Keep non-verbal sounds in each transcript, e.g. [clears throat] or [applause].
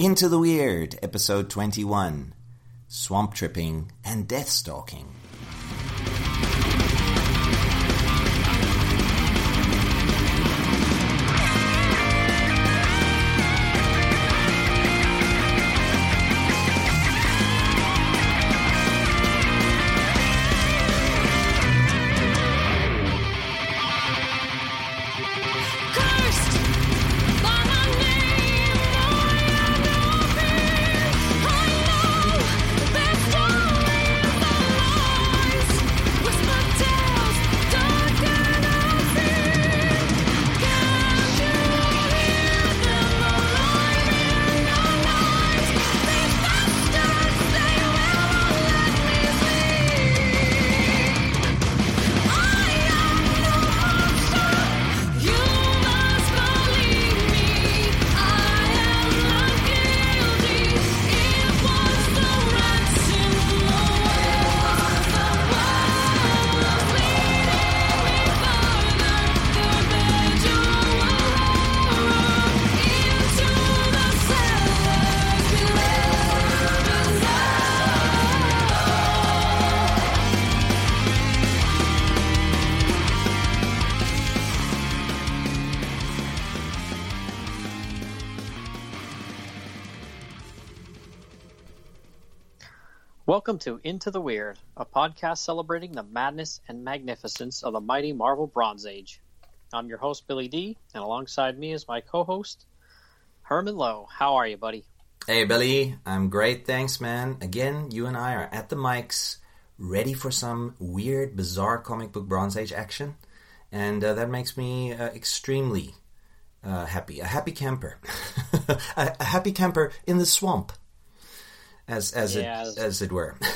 Into the Weird, episode 21 Swamp Tripping and Death Stalking. Welcome to Into the Weird, a podcast celebrating the madness and magnificence of the mighty Marvel Bronze Age. I'm your host, Billy D, and alongside me is my co host, Herman Lowe. How are you, buddy? Hey, Billy. I'm great, thanks, man. Again, you and I are at the mics, ready for some weird, bizarre comic book Bronze Age action. And uh, that makes me uh, extremely uh, happy. A happy camper. [laughs] a, a happy camper in the swamp. As, as, Yes. it, as it were. [laughs]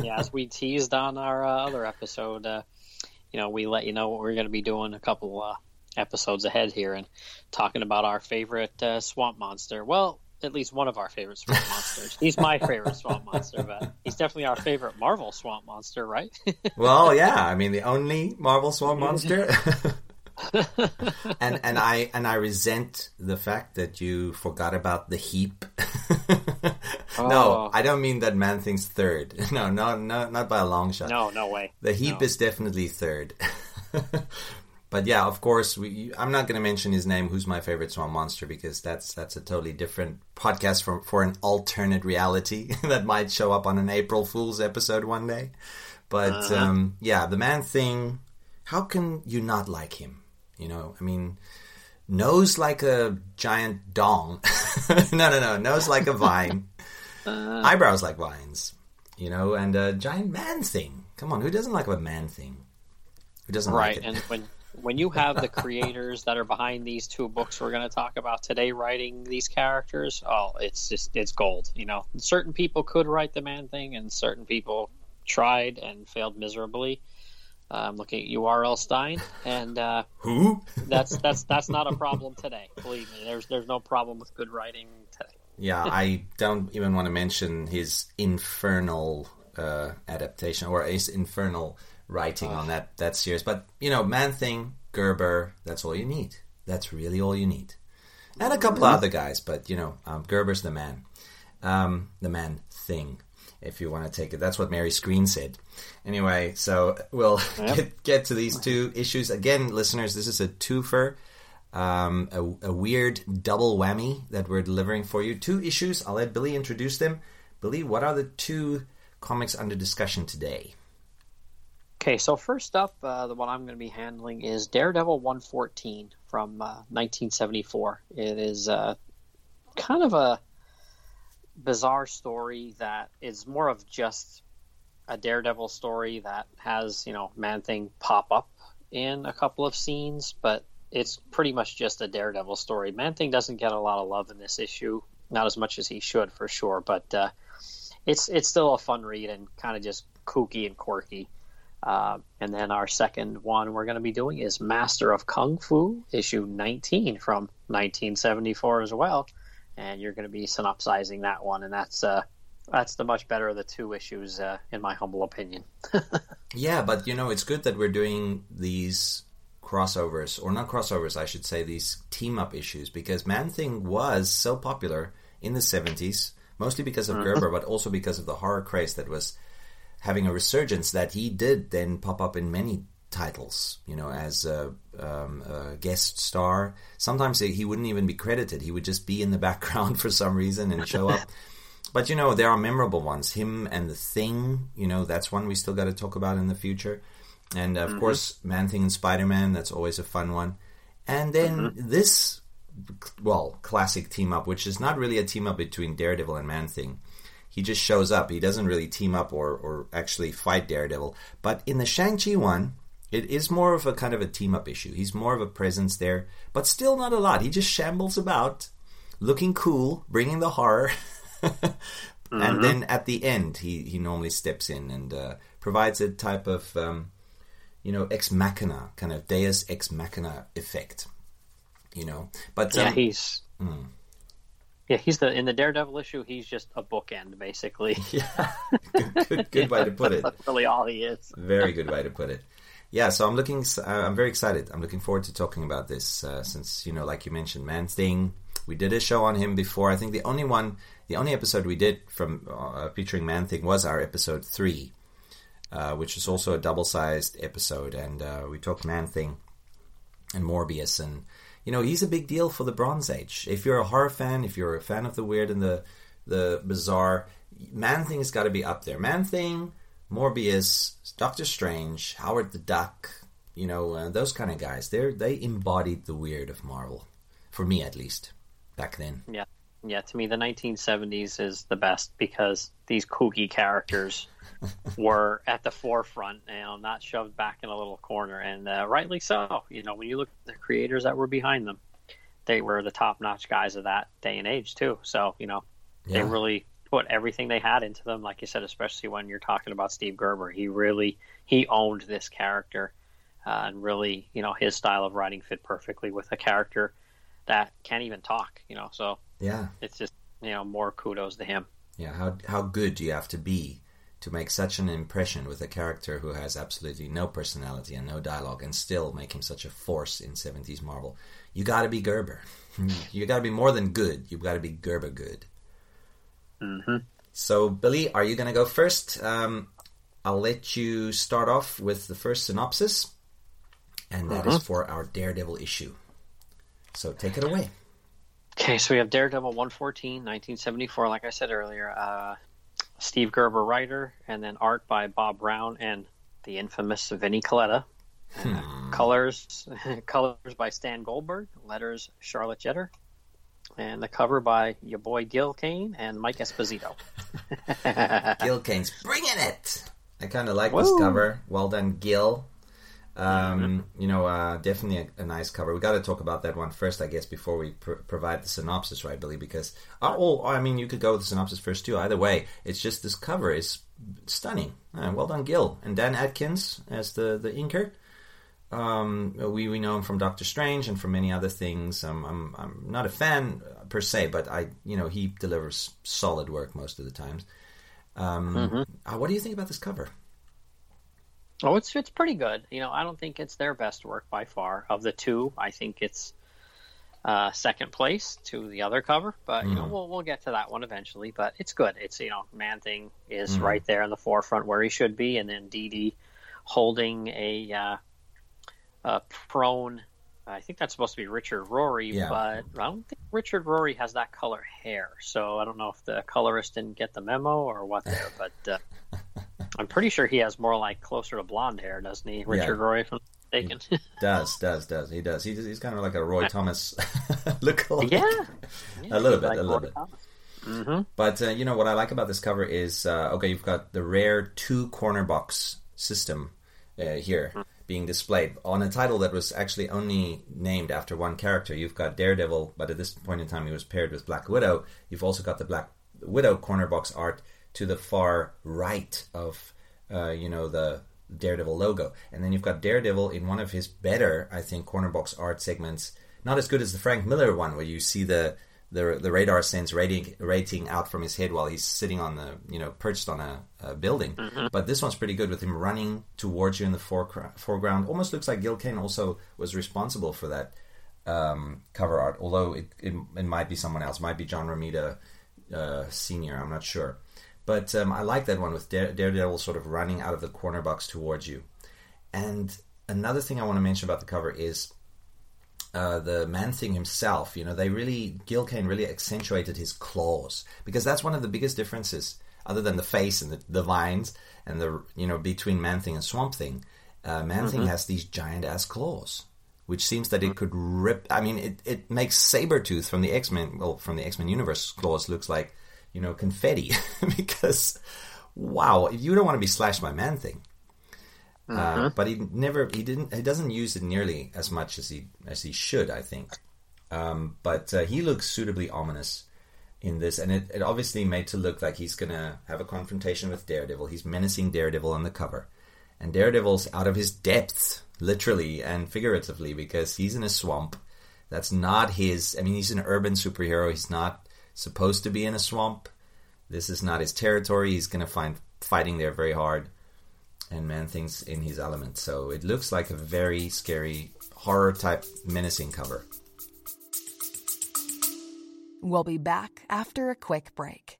Yeah, as we teased on our uh, other episode, uh, you know, we let you know what we're going to be doing a couple uh, episodes ahead here and talking about our favorite uh, swamp monster. Well, at least one of our favorite swamp [laughs] monsters. He's my favorite swamp monster, but he's definitely our favorite Marvel swamp monster, right? [laughs] Well, yeah, I mean the only Marvel Swamp monster. And and I and I resent the fact that you forgot about the heap. [laughs] No, Oh. I don't mean that Man Thing's third. [laughs] No, no, no, not by a long shot. no, no way. The heap No. is definitely third. [laughs] but yeah, of course, we, I'm not going to mention his name. Who's my favorite swamp monster? Because that's that's a totally different podcast for for an alternate reality that might show up on an April Fool's episode one day. But um, yeah, the man thing. How can you not like him? You know, I mean, nose like a giant dong. [laughs] no, no, no, nose like a vine. Uh. Eyebrows like vines. You know, and a giant man thing. Come on, who doesn't like a man thing? Who doesn't right like it? Right. And when [laughs] when you have the creators that are behind these two books we're going to talk about today writing these characters oh it's just it's gold you know certain people could write the man thing and certain people tried and failed miserably uh, i'm looking at R.L. Stine and uh, who? [laughs] that's that's that's not a problem today believe me there's there's no problem with good writing today Yeah, I don't even want to mention his infernal uh, adaptation or his infernal writing on that that series. But you know, Man Thing, Gerber, that's all you need. That's really all you need. And a couple other guys, but you know, um, Gerber's the man, um, the man thing. If you want to take it, that's what Mary Skrenes said. Anyway, so we'll [laughs] get, get to these two issues again, listeners. This is a twofer um, a, a weird double whammy that we're delivering for you. Two issues. I'll let Billy introduce them. Billy, what are the two comics under discussion today? Okay, so first up, uh, the one I'm going to be handling is Daredevil 114 from uh, 1974. It is uh, kind of a bizarre story that is more of just a Daredevil story that has, you know, Man Thing pop up in a couple of scenes, but it's pretty much just a Daredevil story. Man Thing doesn't get a lot of love in this issue, not as much as he should for sure, but uh, it's it's still a fun read and kind of just kooky and quirky. Uh, and then our second one we're going to be doing is Master of Kung Fu, issue 19 from 1974 as well. And you're going to be synopsizing that one, and that's uh, that's the much better of the two issues, uh, in my humble opinion. [laughs] Yeah, but you know, it's good that we're doing these crossovers, or not crossovers, I should say, these team up issues, because Man Thing was so popular in the 70s, mostly because of Gerber, but also because of the horror craze that was having a resurgence that he did then pop up in many titles, you know, as a, um, guest star. Sometimes he wouldn't even be credited. He would just be in the [laughs] background for some reason and show up. [laughs] But you know, there are memorable ones. Him and the Thing, you know, that's one we still got to talk about in the future. And of course, Man Thing and Spider Man, that's always a fun one. And then this, well, classic team up, which is not really a team up between Daredevil and Man Thing. He just shows up. He doesn't really team up or, or actually fight Daredevil. But in the Shang-Chi one, it is more of a kind of a team up issue. He's more of a presence there, but still not a lot. He just shambles about, looking cool, bringing the horror. [laughs] And then at the end, he, he normally steps in and uh, provides a type of, um, you know, ex machina, kind of deus ex machina effect. You know, but Yeah, um, he's. Yeah, he's the in the Daredevil issue. He's just a bookend, basically. [laughs] yeah, good, good, good way to put it. [laughs] That's really all he is. Very good way to put it. Yeah, so I'm looking. uh, I'm very excited. I'm looking forward to talking about this uh, since you know, like you mentioned, Man Thing. We did a show on him before. I think the only one, the only episode we did from uh, featuring Man Thing was our episode three, uh, which is also a double-sized episode, and uh, we talked Man Thing and Morbius, and you know, he's a big deal for the Bronze Age. If you're a horror fan, if you're a fan of the weird and the the bizarre, Man Thing's got to be up there. Man Thing, Morbius, Doctor Strange, Howard the Duck, you know, uh, those kind of guys. They they embodied the weird of Marvel, for me at least, back then. Yeah, yeah. To me, the 1970s is the best because these kooky characters [laughs] were at the forefront, you know, not shoved back in a little corner, and uh, rightly so. You know, when you look at the creators that were behind them, they were the top-notch guys of that day and age too. So, you know, they really put everything they had into them. Like you said, especially when you're talking about Steve Gerber, he really he owned this character, uh, and really, you know, his style of writing fit perfectly with a character that can't even talk. You know, so Yeah, it's just you know more kudos to him. yeah. How how good do you have to be to make such an impression with a character who has absolutely no personality and no dialogue, and still make him such a force in 70s Marvel? You got to be Gerber. [laughs] you got to be more than good. You've got to be Gerber good. Hmm So, Billy, are you going to go first? Um, I'll let you start off with the first synopsis, and that is for our Daredevil issue. So, take it away. Okay, so we have Daredevil 114, 1974, like I said earlier. Uh, Steve Gerber writer, and then art by Bob Brown and the infamous Vinnie Colletta. Uh, colors, [laughs] colors by Stan Goldberg. Letters Charlotte Jetter, and the cover by your boy Gil Kane and Mike Esposito. [laughs] Gil Kane's bringing it. I kind of like this cover. Well done, Gil. Um, You know, uh, definitely a, a nice cover. We got to talk about that one first, I guess, before we pr- provide the synopsis, right, Billy? Because, uh, oh, I mean, you could go with the synopsis first too. Either way, it's just this cover is stunning. Uh, well done, Gil and Dan Adkins as the the inker. Um, we we know him from Doctor Strange and from many other things. Um, I'm I'm not a fan uh, per se, but I you know he delivers solid work most of the times. Um, uh, what do you think about this cover? Oh, it's it's pretty good. You know, I don't think it's their best work by far. Of the two, I think it's uh, second place to the other cover. But you know, we'll we'll get to that one eventually. But it's good. It's you know, Man Thing is right there in the forefront where he should be, and then Dee holding a, uh, a prone. I think that's supposed to be Richard Rory, Yeah. but I don't think Richard Rory has that color hair. So I don't know if the colorist didn't get the memo or what there, [laughs] but. Uh, I'm pretty sure he has more like closer to blonde hair, doesn't he, Richard? If I'm not mistaken. Does does does he does? He's, he's kind of like a Roy Thomas [laughs] look. [laughs] yeah, a little bit, Like a little Roy bit. Mm-hmm. But uh, you know what I like about this cover is uh, okay, you've got the rare two corner box system uh, here being displayed on a title that was actually only named after one character. You've got Daredevil, but at this point in time he was paired with Black Widow. You've also got the Black Widow corner box art to the far right of uh, you know the Daredevil logo, and then you've got Daredevil in one of his better, I think, corner box art segments. Not as good as the Frank Miller one, where you see the the, the radar sends rating rating out from his head while he's sitting on the you know perched on a, a building. But this one's pretty good with him running towards you in the forecra- foreground. Almost looks like Gil Kane also was responsible for that um, cover art. Although it, it it might be someone else, it might be John Romita uh, Senior. I'm not sure, but um, I like that one with Dare, Daredevil sort of running out of the corner box towards you. And another thing I want to mention about the cover is uh, the Man Thing himself. You know, they really Gil Kane really accentuated his claws because that's one of the biggest differences, other than the face and the, the vines and the you know between Man Thing and Swamp Thing. Uh, Man Thing has these giant ass claws, which seems that it could rip. I mean, it it makes Sabretooth from the X Men, well, from the X Men universe, claws looks like you know confetti [laughs] because wow, you don't want to be slashed by Man Thing. Uh, but he never he didn't he doesn't use it nearly as much as he as he should I think. Um, but uh, he looks suitably ominous in this and it, it obviously made to look like he's gonna have a confrontation with Daredevil. He's menacing Daredevil on the cover. And Daredevil's out of his depths literally and figuratively because he's in a swamp that's not his I mean he's an urban superhero. He's not supposed to be in a swamp. This is not his territory. He's gonna find fighting there very hard and Man Thing's in his element. So it looks like a very scary horror type menacing cover. We'll be back after a quick break.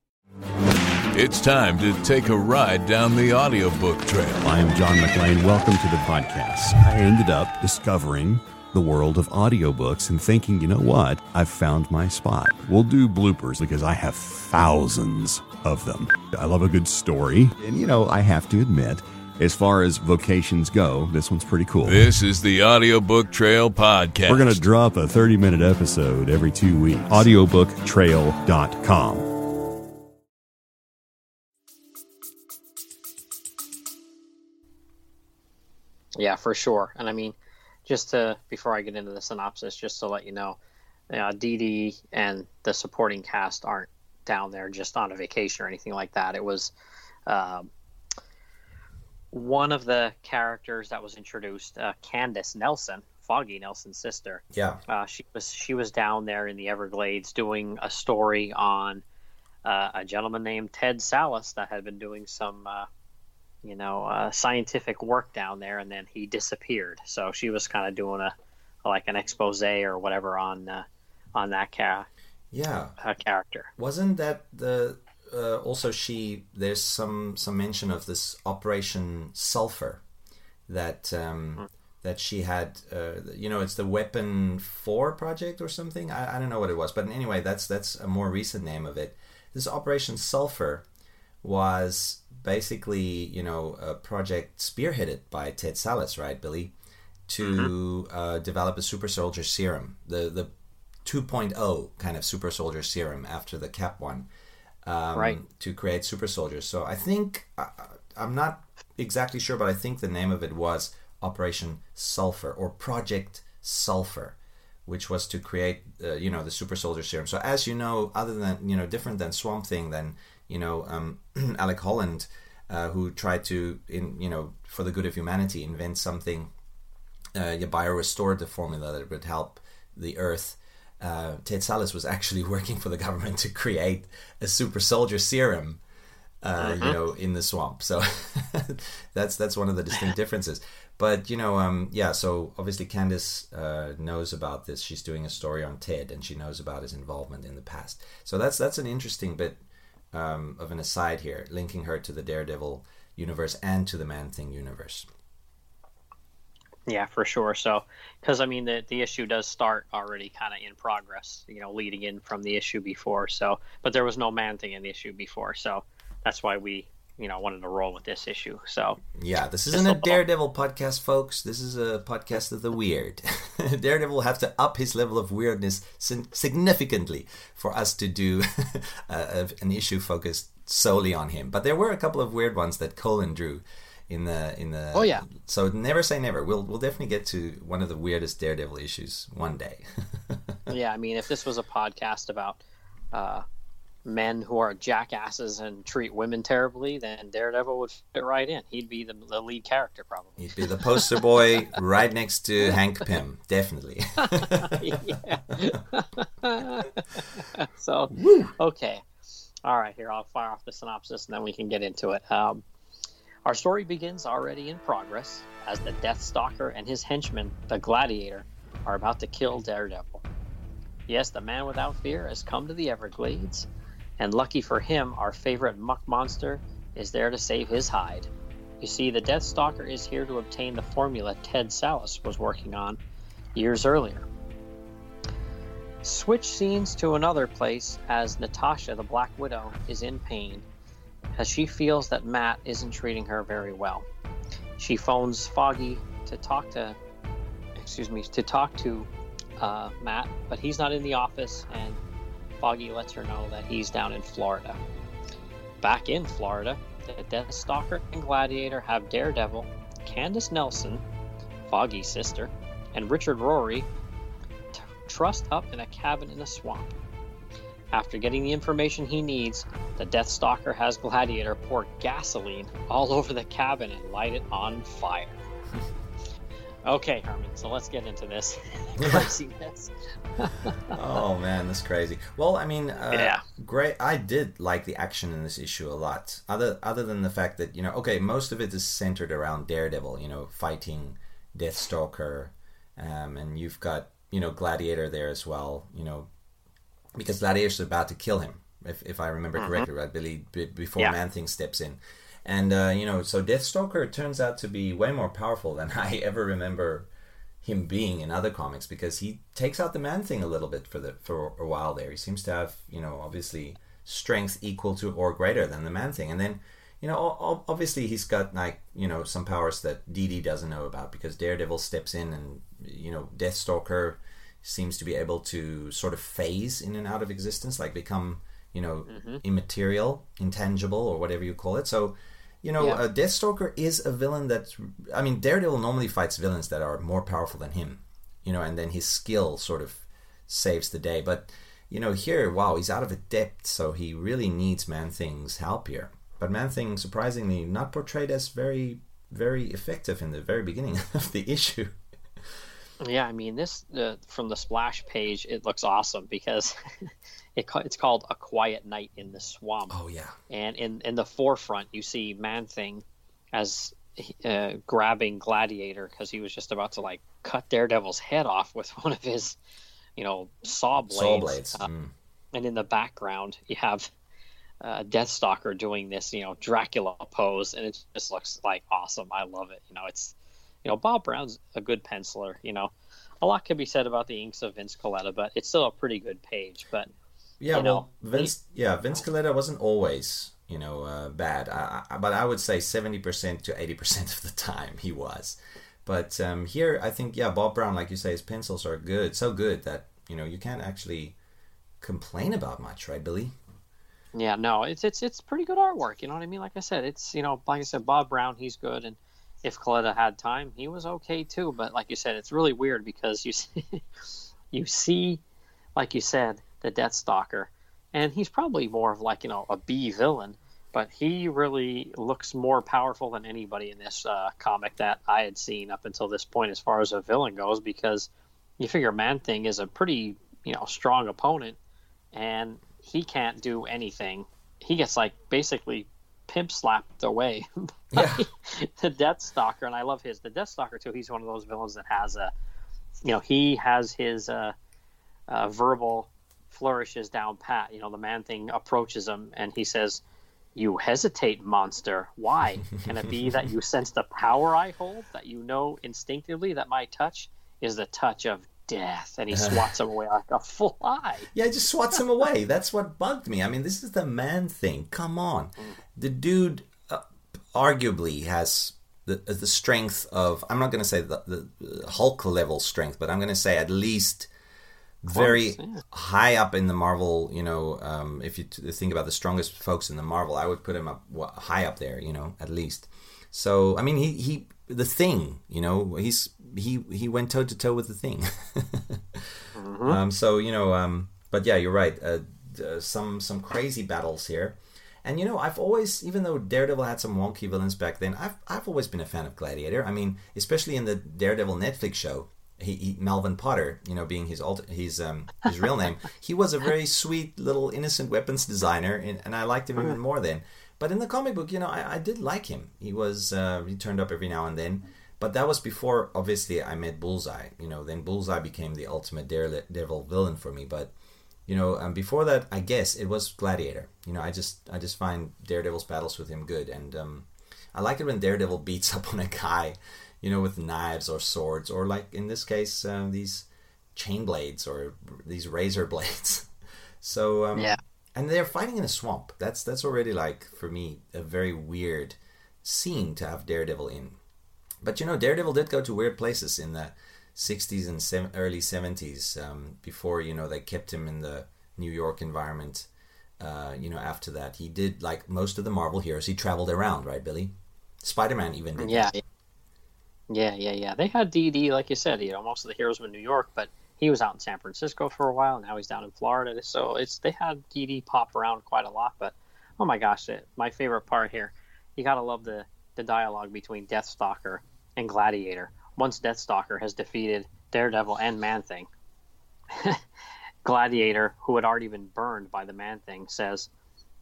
It's time to take a ride down the audiobook trail. I am John McLean. Welcome to the podcast. I ended up discovering the world of audiobooks and thinking, you know what? I've found my spot. We'll do bloopers because I have thousands of them. I love a good story. And, you know, I have to admit, as far as vocations go, this one's pretty cool. This is the Audiobook Trail Podcast. We're going to drop a 30 minute episode every two weeks. Audiobooktrail.com. Yeah, for sure. And I mean, just to before I get into the synopsis, just to let you know, uh, Dee Dee and the supporting cast aren't down there just on a vacation or anything like that. It was um, one of the characters that was introduced, uh, Candace Nelson, Foggy Nelson's sister. Yeah. Uh, she was she was down there in the Everglades doing a story on uh, a gentleman named Ted Sallis that had been doing some, uh, you know, uh, scientific work down there, and then he disappeared. So she was kind of doing a like an expose or whatever on uh, on that ca- Yeah. character. Wasn't that the uh, also she there's some some mention of this Operation Sulfur that um, that she had uh, you know it's the Weapon 4 project or something? I, I don't know what it was but anyway that's that's a more recent name of it. This Operation Sulfur was basically you know a project spearheaded by Ted Sallis right Billy? To uh, develop a super soldier serum the the 2.0 kind of super soldier serum after the cap one um, Right. to create super soldiers so i think I, i'm not exactly sure but i think the name of it was operation sulfur or project sulfur which was to create uh, you know the super soldier serum so as you know other than you know different than swamp thing than you know um, [clears throat] alec holland uh, who tried to in you know for the good of humanity invent something uh, your biorestorative formula that would help the earth. Uh, Ted Sallis was actually [laughs] working for the government to create a super soldier serum, uh, you know, in the swamp. So [laughs] that's that's one of the distinct [laughs] differences. But you know, um, yeah. So obviously, Candace uh, knows about this. She's doing a story on Ted, and she knows about his involvement in the past. So that's that's an interesting bit um, of an aside here, linking her to the Daredevil universe and to the Man Thing universe. Yeah, for sure. So, because I mean, the the issue does start already kind of in progress, you know, leading in from the issue before. So, but there was no man thing in the issue before, so that's why we, you know, wanted to roll with this issue. So, Yeah, this isn't a Daredevil podcast, folks. This is a podcast of the weird. [laughs] Daredevil will have to up his level of weirdness significantly for us to do [laughs] uh, a- an issue focused solely on him. But there were a couple of weird ones that Colan drew in the in the. Oh, yeah. So never say never. We'll we'll definitely get to one of the weirdest Daredevil issues one day. [laughs] yeah, I mean, if this was a podcast about uh, men who are jackasses and treat women terribly, then Daredevil would fit right in. He'd be the, the lead character, probably. He'd be the poster boy [laughs] right next to Hank Pym, definitely. [laughs] so, okay. All right, here, I'll fire off the synopsis and then we can get into it. Um, our story begins already in progress as the Death Stalker and his henchman, the Gladiator, are about to kill Daredevil. Yes, the man without fear has come to the Everglades, and lucky for him, our favorite muck monster is there to save his hide. You see, the Death Stalker is here to obtain the formula Ted Sallis was working on years earlier. Switch scenes to another place as Natasha, the Black Widow, is in pain as she feels that Matt isn't treating her very well. She phones Foggy to talk to, excuse me, to talk to uh, Matt, but he's not in the office, and Foggy lets her know that he's down in Florida. Back in Florida, the Deathstalker and Gladiator have Daredevil, Candace Nelson, Foggy's sister, and Richard Rory t- trussed up in a cabin in a swamp. After getting the information he needs, the Death Stalker has Gladiator pour gasoline all [laughs] over the cabin and light it on fire. [laughs] okay, Herman, so let's get into this [laughs] craziness. oh man, that's crazy. Well, I mean, uh, Yeah. great. I did like the action in this issue a lot. Other other than the fact that you know, okay, most of it is centered around Daredevil. You know, fighting Deathstalker, um, and you've got you know Gladiator there as well. You know, because Gladiator's about to kill him, if if I remember correctly, right, Billy, b- before Yeah. Man Thing steps in. And uh, you know, so Deathstalker turns out to be way more powerful than [laughs] I ever remember him being in other comics because he takes out the man thing a little bit for the for a while there. He seems to have you know obviously strength equal to or greater than the man thing, and then you know obviously he's got like you know some powers that Dee doesn't know about because Daredevil steps in and you know Deathstalker seems to be able to sort of phase in and out of existence, like become you know immaterial, intangible, or whatever you call it. So you know, Yeah. uh, Deathstalker is a villain that, I mean, Daredevil normally fights villains that are more powerful than him, you know, and then his skill sort of saves the day. But, you know, here, wow, he's out of a depth, so he really needs Man Thing's help here. But Man Thing, surprisingly, not portrayed as very, very effective in the very beginning [laughs] of the issue. Yeah, I mean this uh, from the splash page. It looks awesome because [laughs] it it's called a quiet night in the swamp, Oh, yeah. and in in the forefront you see Man Thing as uh, grabbing Gladiator because he was just about to like cut Daredevil's head off with one of his, you know, saw blades. Saw blades. Uh, Mm. and in the background you have uh, Deathstalker doing this, you know, Dracula pose, and it just looks like awesome. I love it. You know, it's you know Bob Brown's a good penciler. You know, a lot can be said about the inks of Vince Colletta, but it's still a pretty good page. But Yeah, you well, know, Vince. Yeah, Vince Colletta wasn't always, you know, uh, bad. I, I, but I would say seventy percent to eighty percent of the time he was. But um, here, I think, yeah, Bob Brown, like you say, his pencils are good, so good that you know you can't actually complain about much, right, Billy? yeah, no, it's it's it's pretty good artwork. You know what I mean? Like I said, it's you know, like I said, Bob Brown, he's good, and if Colletta had time, he was okay too. But like you said, it's really weird because you [laughs] see, you see, like you said, the Death Stalker, and he's probably more of like you know a B villain, but he really looks more powerful than anybody in this uh, comic that I had seen up until this point, as far as a villain goes. Because you figure Man Thing is a pretty you know strong opponent, and he can't do anything. He gets like basically pimp slapped away [laughs] Yeah. [laughs] the Deathstalker, and I love his. The Death Stalker too. He's one of those villains that has a, you know, he has his uh, uh, verbal flourishes down pat. You know, the man thing approaches him and he says, "You hesitate, monster. Why? Can it be that you [laughs] sense the power I hold? That you know instinctively that my touch is the touch of death?" And he swats him away like a fly. Yeah, it just swats him away. That's what bugged me. I mean, this is the man thing. Come on, the dude arguably has the the strength of. I'm not going to say the, the Hulk level strength, but I'm going to say at least very yeah. high up in the Marvel. You know, um, if you t- think about the strongest folks in the Marvel, I would put him up high up there. You know, at least. So I mean, he he the thing. You know, he's he he went toe to toe with the thing. [laughs] Um, so you know, um, but yeah, you're right. Uh, uh, some some crazy battles here, and you know, I've always, even though Daredevil had some wonky villains back then, I've I've always been a fan of Gladiator. I mean, especially in the Daredevil Netflix show, he, he Melvin Potter, you know, being his alt- his um his real name, he was a very sweet little innocent weapons designer, and, and I liked him even more then. But in the comic book, you know, I, I did like him. He was uh, he turned up every now and then. But that was before, obviously, I met Bullseye. You know, then Bullseye became the ultimate Daredevil villain for me. But you know, um, before that, I guess it was Gladiator. You know, I just I just find Daredevil's battles with him good, and um, I like it when Daredevil [laughs] beats up on a guy, you know, with knives or swords, or like in this case, um, these chain blades or these razor [laughs] blades. so um, Yeah. and they're fighting in a swamp. That's that's already like for me a very weird scene to have Daredevil in. But you know, Daredevil did go to weird places in the '60s and sev- early '70s um, before you know they kept him in the New York environment. Uh, you know, after that, he did like most of the Marvel heroes. He traveled around, right, Billy? Spider-Man even did. Yeah, that. yeah, yeah, yeah. They had DD, like you said. You know, most of the heroes were in New York, but he was out in San Francisco for a while. Now he's down in Florida. So it's they had DD pop around quite a lot. But oh my gosh, it, my favorite part here, you gotta love the the dialogue between Deathstalker and Gladiator. Once Deathstalker has defeated Daredevil and Man Thing, [laughs] Gladiator, who had already been burned by the Man Thing, says,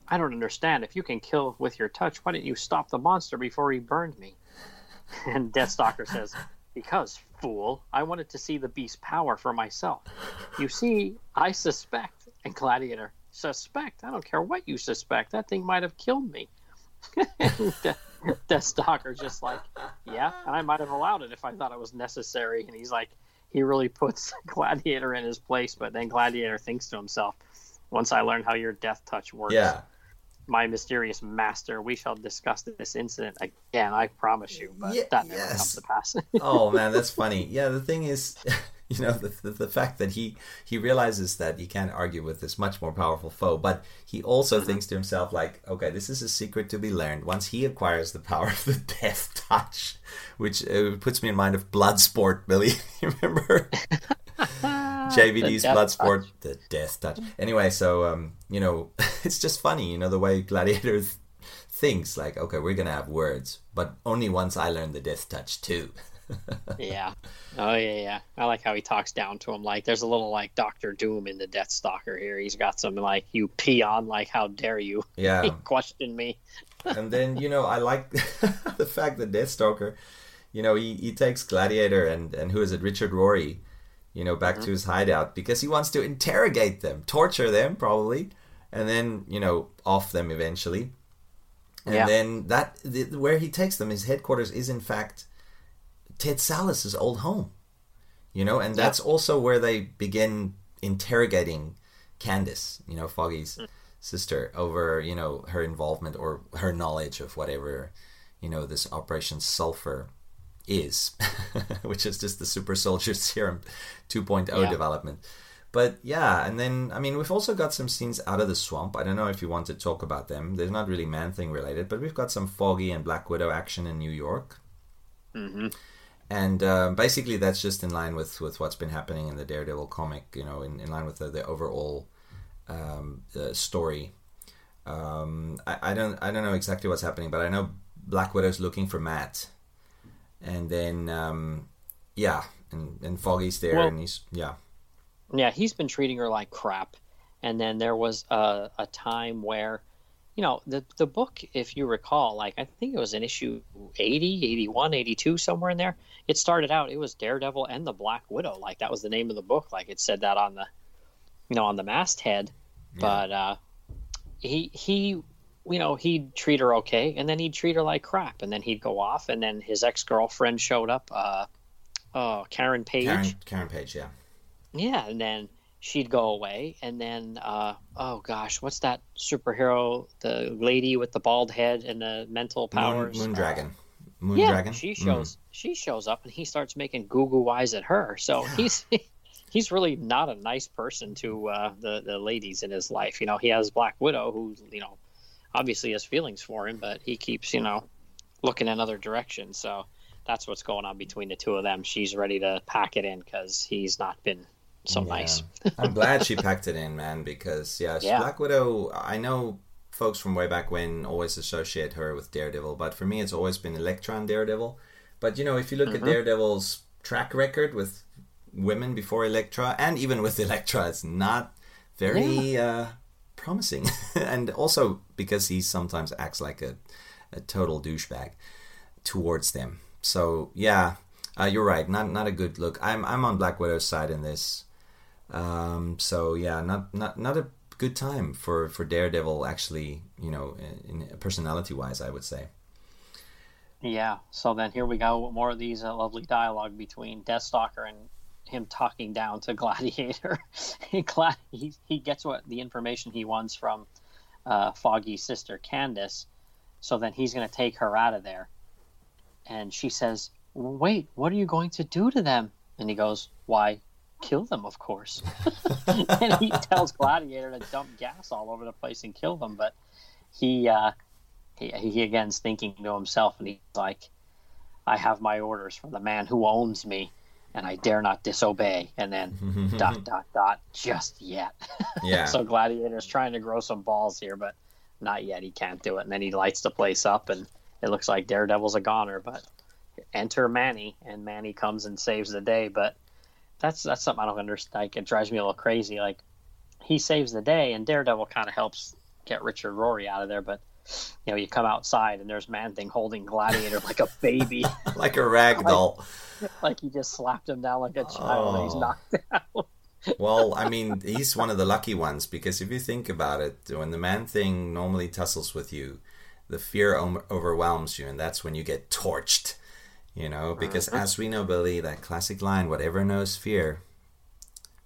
"I don't understand. If you can kill with your touch, why didn't you stop the monster before he burned me?" [laughs] And Deathstalker says, Because, fool, I wanted to see the beast's power for myself. You see, I suspect. And Gladiator, suspect? I don't care what you suspect. That thing might have killed me. [laughs] and uh, [laughs] De- Deathstalker just like, Yeah, and I might have allowed it if I thought it was necessary. And he's like, he really puts [laughs] Gladiator in his place, but then Gladiator thinks to himself, Once I learn how your death touch works, Yeah. my mysterious master, we shall discuss this incident again, I promise you. But Ye- that never yes. comes to pass. [laughs] oh man, that's funny. Yeah, the thing is, [laughs] you know, the, the, the fact that he he realizes that he can't argue with this much more powerful foe, but he also thinks to himself like, okay, this is a secret to be learned. Once he acquires the power of the [laughs] death touch, which uh, puts me in mind of Bloodsport, Billy. [laughs] you remember? JVD's Bloodsport, the death touch. Anyway, so um, you know, it's just funny, you know, the way Gladiator th- thinks like, okay, we're gonna have words, but only once I learn the death touch too. Yeah. Oh yeah, yeah. I like how he talks down to him. Like there's a little like Doctor Doom in the Death Stalker here. He's got some like you peon, like how dare you Yeah. [laughs] question me? [laughs] and then you know I like [laughs] the fact that Death Stalker, you know, he, he takes Gladiator and and who is it, Richard Rory, you know, back to mm-hmm. his hideout because he wants to interrogate them, torture them probably, and then you know off them eventually. And Yeah. then that the, where he takes them, his headquarters is in fact Ted Sallis's old home. You know, and that's also where they begin interrogating Candace, you know, Foggy's sister, over, you know, her involvement or her knowledge of whatever, you know, this Operation Sulfur is, [laughs] which is just the super soldier [laughs] serum 2.0 Yeah. development. But yeah, and then I mean we've also got some scenes out of the swamp. I don't know if you want to talk about them. They're not really man thing related, but we've got some Foggy and Black Widow action in New York. Mm-hmm. And um, basically, that's just in line with, with what's been happening in the Daredevil comic. You know, in, in line with the, the overall um, uh, story. Um, I, I don't I don't know exactly what's happening, but I know Black Widow's looking for Matt, and then um, yeah, and, and Foggy's there, Well- and he's yeah. Yeah, he's been treating her like crap. And then there was a, a time where, you know, the the book, if you recall, like I think it was in issue 80, 81, 82, somewhere in there. It started out, it was Daredevil and the Black Widow. Like that was the name of the book. Like it said that on the, you know, on the masthead. But uh, he he, you know, he'd treat her okay, and then he'd treat her like crap, and then he'd go off, and then his ex girlfriend showed up. Uh, oh, Karen Page. Karen Karen Page, yeah. Yeah, and then she'd go away, and then uh, oh gosh, what's that superhero? The lady with the bald head and the mental powers. Moon, Dragon. Moon yeah, Dragon. she Mm. shows she shows up, and he starts making goo goo eyes at her. So he's [laughs] he's really not a nice person to uh, the the ladies in his life. You know, he has Black Widow, who you know obviously has feelings for him, but he keeps you know looking in other directions. So that's what's going on between the two of them. She's ready to pack it in because he's not been so nice. [laughs] I'm glad she packed it in, man, because yeah, Yeah. Black Widow. I know folks from way back when always associate her with Daredevil, but for me, it's always been Elektra and Daredevil. But you know, if you look Mm-hmm. at Daredevil's track record with women before Elektra, and even with Elektra, it's not very uh, promising. [laughs] and also because he sometimes acts like a, a total douchebag towards them. so yeah, uh, you're right. Not not a good look. I'm I'm on Black Widow's side in this. Um, so yeah, not not not a good time for for Daredevil. Actually, you know, in, in personality wise, I would say. Yeah. So then here we go. More of these uh, lovely dialogue between Deathstalker and him talking down to [laughs] Gladiator. Glad he he gets what the information he wants from uh, Foggy's sister Candace. So then he's going to take her out of there. And she says, "Wait, what are you going to do to them?" And he goes, "Why, kill them, of course." [laughs] [laughs] and he tells Gladiator to dump gas all over the place and kill them, but he uh, he, he again's thinking to himself, and he's like, "I have my orders from the man who owns me, and I dare not disobey." And then [laughs] dot dot dot, just yet. Yeah. so Gladiator's trying to grow some balls here, but not yet. He can't do it. And then he lights the place up, and it looks like Daredevil's a goner. But enter Manny, and Manny comes and saves the day. But that's that's something I don't understand. Like, it drives me a little crazy. Like he saves the day, and Daredevil kind of helps get Richard Rory out of there. But you know, you come outside, and there's Man Thing holding Gladiator like a baby, [laughs] like a rag doll. like he just slapped him down like a child. and He's Oh. knocked out. [laughs] well, I mean, he's one of the lucky ones because if you think about it, when the man thing normally tussles with you, the fear overwhelms you, and that's when you get torched. You know, because as we know, Billy, that classic line, "Whatever knows fear,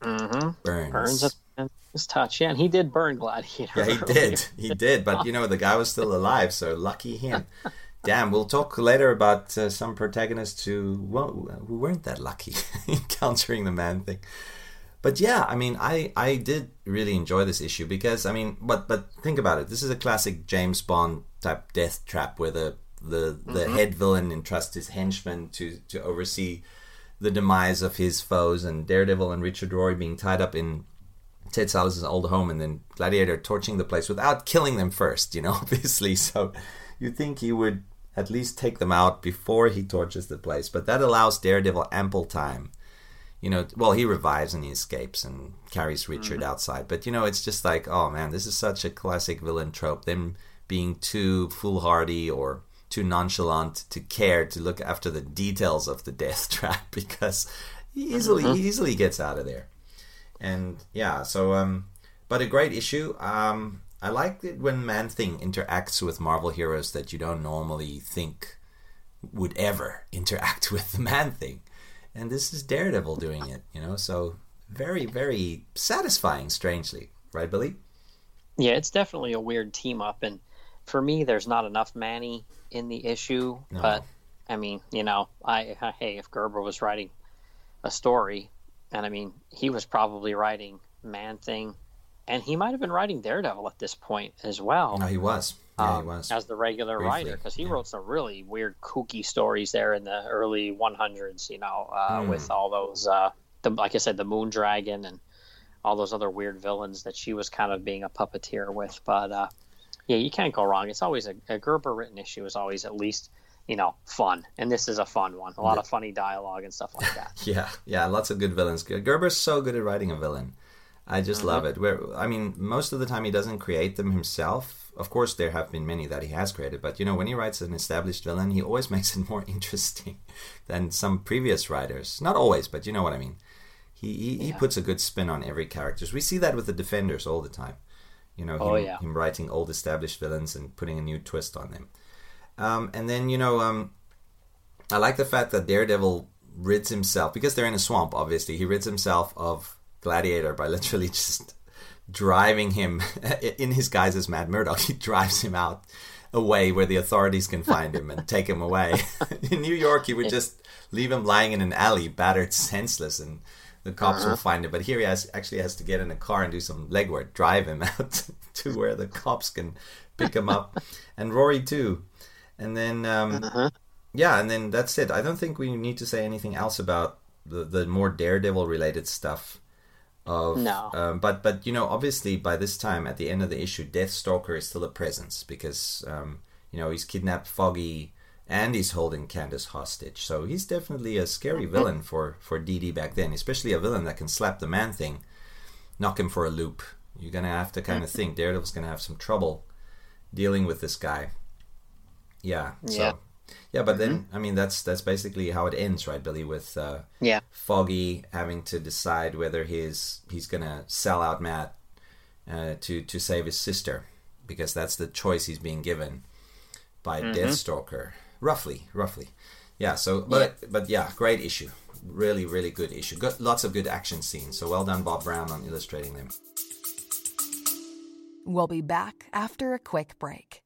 burns." Burns at his touch. Yeah, and he did burn Gladiator. Yeah, he earlier. did. He did. But you know, the guy was still alive, so lucky him. Damn, we'll talk later about uh, some protagonists who well, who weren't that lucky [laughs] encountering the man thing. But yeah, I mean, I I did really enjoy this issue because I mean, but but think about it. This is a classic James Bond type death trap where the the the mm-hmm. head villain entrusts his henchmen to to oversee the demise of his foes, and Daredevil and Richard Rory being tied up in Ted Sallis' old home and then Gladiator torching the place without killing them first, you know, [laughs] obviously. So you'd think he would at least take them out before he torches the place. But that allows Daredevil ample time. You know, well, he revives and he escapes and carries Richard mm-hmm. outside. But, you know, it's just like, oh man, this is such a classic villain trope. Them being too foolhardy or too nonchalant to care to look after the details of the death [laughs] trap because he easily, he easily gets out of there. And yeah so um but a great issue. Um i like it when man thing interacts with marvel heroes that you don't normally think would ever interact [laughs] with the man thing. And this is daredevil doing it you know so very very satisfying strangely. Right billy? Yeah, it's definitely a weird team up, and for me, there's not enough Manny in the issue. No. But I mean, you know, I hey, if Gerber was writing a story, and I mean, he was probably writing Man Thing, and he might have been writing Daredevil at this point as well. no he was yeah he um, was as the regular Briefly, writer because he yeah. wrote some really weird, kooky stories there in the early 100s. You know, uh, Hmm. with all those, uh, the, like I said, the Moon Dragon and all those other weird villains that she was kind of being a puppeteer with. But uh, yeah, you can't go wrong. It's always a, a Gerber written issue is always at least you know fun, and this is a fun one. A lot of funny dialogue and stuff like that. [laughs] Yeah, yeah, lots of good villains. Gerber's so good at writing a villain. I just love mm-hmm. it. Where I mean, most of the time he doesn't create them himself. Of course, there have been many that he has created, but you know, when he writes an established villain, he always [laughs] makes it more interesting than some previous writers. Not always, but you know what I mean. He he, he puts a good spin on every character. We see that with the Defenders all the time. You know, him, Oh, yeah. him writing old established villains and putting a new twist on them. Um, and then you know, um, I like the fact that Daredevil rids himself because they're in a swamp. Obviously, he rids himself of Gladiator by [laughs] literally just driving him [laughs] in his guise as Matt Murdock. He drives him out away where the authorities can find him and take him away. [laughs] in New York, he would just leave him lying in an alley, battered, senseless, and the cops will find him. But here he has actually has to get in a car and do some legwork, drive him [laughs] out to where the cops can pick him up, [laughs] and Rory too. And then um, yeah, and then that's it. I don't think we need to say anything else about the, the more Daredevil related stuff. Of No. um, but but you know, obviously by this time at the end of the issue, Deathstalker is still a presence because um, you know he's kidnapped Foggy and he's holding Candace hostage. So he's definitely a scary villain for for DD back then, especially a villain that can slap the man thing, knock him for a loop. You're gonna have to kind of think Daredevil's gonna have some trouble dealing with this guy. Yeah. So Yeah. Yeah, but then I mean that's that's basically how it ends, right, Billy? With uh, Yeah. Foggy having to decide whether he's he's gonna sell out Matt uh, to to save his sister, because that's the choice he's being given by Deathstalker. Roughly, roughly. Yeah. So, but but yeah, great issue. Really, really good issue. Got lots of good action scenes. So well done, Bob Brown, on illustrating them. We'll be back after a quick break.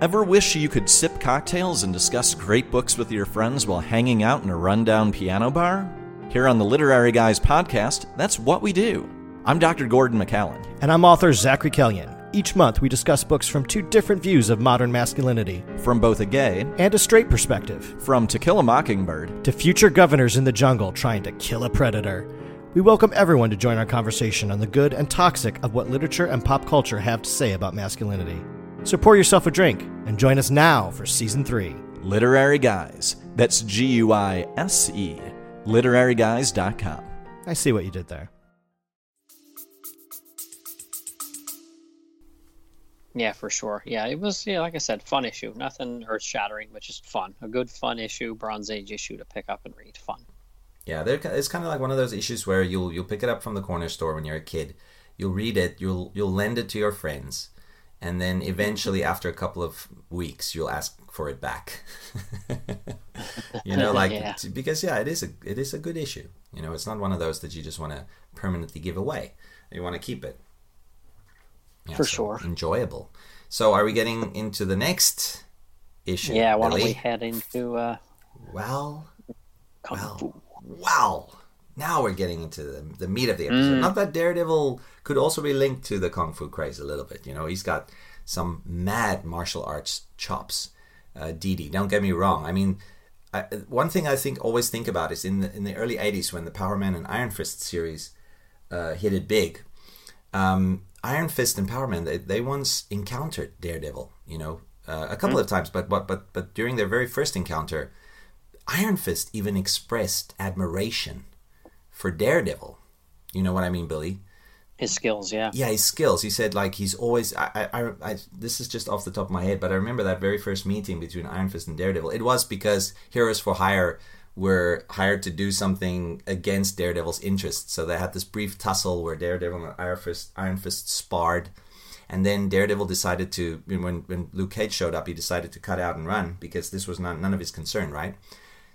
Ever wish you could sip cocktails and discuss great books with your friends while hanging out in a rundown piano bar? Here on the Literary Guys podcast, that's what we do. I'm Dr. Gordon McCallan. And I'm author Zachary Kellyan. Each month, we discuss books from two different views of modern masculinity From both a gay, and a straight perspective from To Kill a Mockingbird, to future governors in the jungle trying to kill a predator. We welcome everyone to join our conversation on the good and toxic of what literature and pop culture have to say about masculinity. So pour yourself a drink and join us now for season three. Literary Guys. That's G U I S E. LiteraryGuys.com. I see what you did there. Yeah, for sure. Yeah, it was, yeah, like I said, fun issue. Nothing earth shattering, but just fun. A good, fun issue, Bronze Age issue to pick up and read. Fun. Yeah, it's kind of like one of those issues where you'll you'll pick it up from the corner store when you're a kid. You'll read it. You'll you'll lend it to your friends, and then eventually, [laughs] after a couple of weeks, you'll ask for it back. [laughs] you know, like Yeah. because yeah, it is a it is a good issue. You know, it's not one of those that you just want to permanently give away. You want to keep it. Yeah, For so sure. Enjoyable. So, are we getting into the next issue? Yeah, why don't Billy? we head into uh, Well, Kung well, Fu? wow. Now we're getting into the, the meat of the Mm. episode. Not that Daredevil could also be linked to the Kung Fu craze a little bit. You know, he's got some mad martial arts chops. Uh, Didi, don't get me wrong. I mean, I, one thing I think always think about is in the in the early '80s when the Power Man and Iron Fist series uh, hit it big. Um, Iron Fist and Power Man they, they once encountered Daredevil. You know, uh, a couple of times, but but but but during their very first encounter, Iron Fist even expressed admiration for Daredevil. You know what I mean, Billy? His skills, yeah. Yeah, his skills. He said like he's always. I, I, I this is just off the top of my head, but I remember that very first meeting between Iron Fist and Daredevil. It was because Heroes for Hire were hired to do something against Daredevil's interests. So they had this brief tussle where Daredevil and Iron Fist, Iron Fist sparred, and then Daredevil decided to when when Luke Cage showed up, he decided to cut out and run because this was not, none of his concern, right?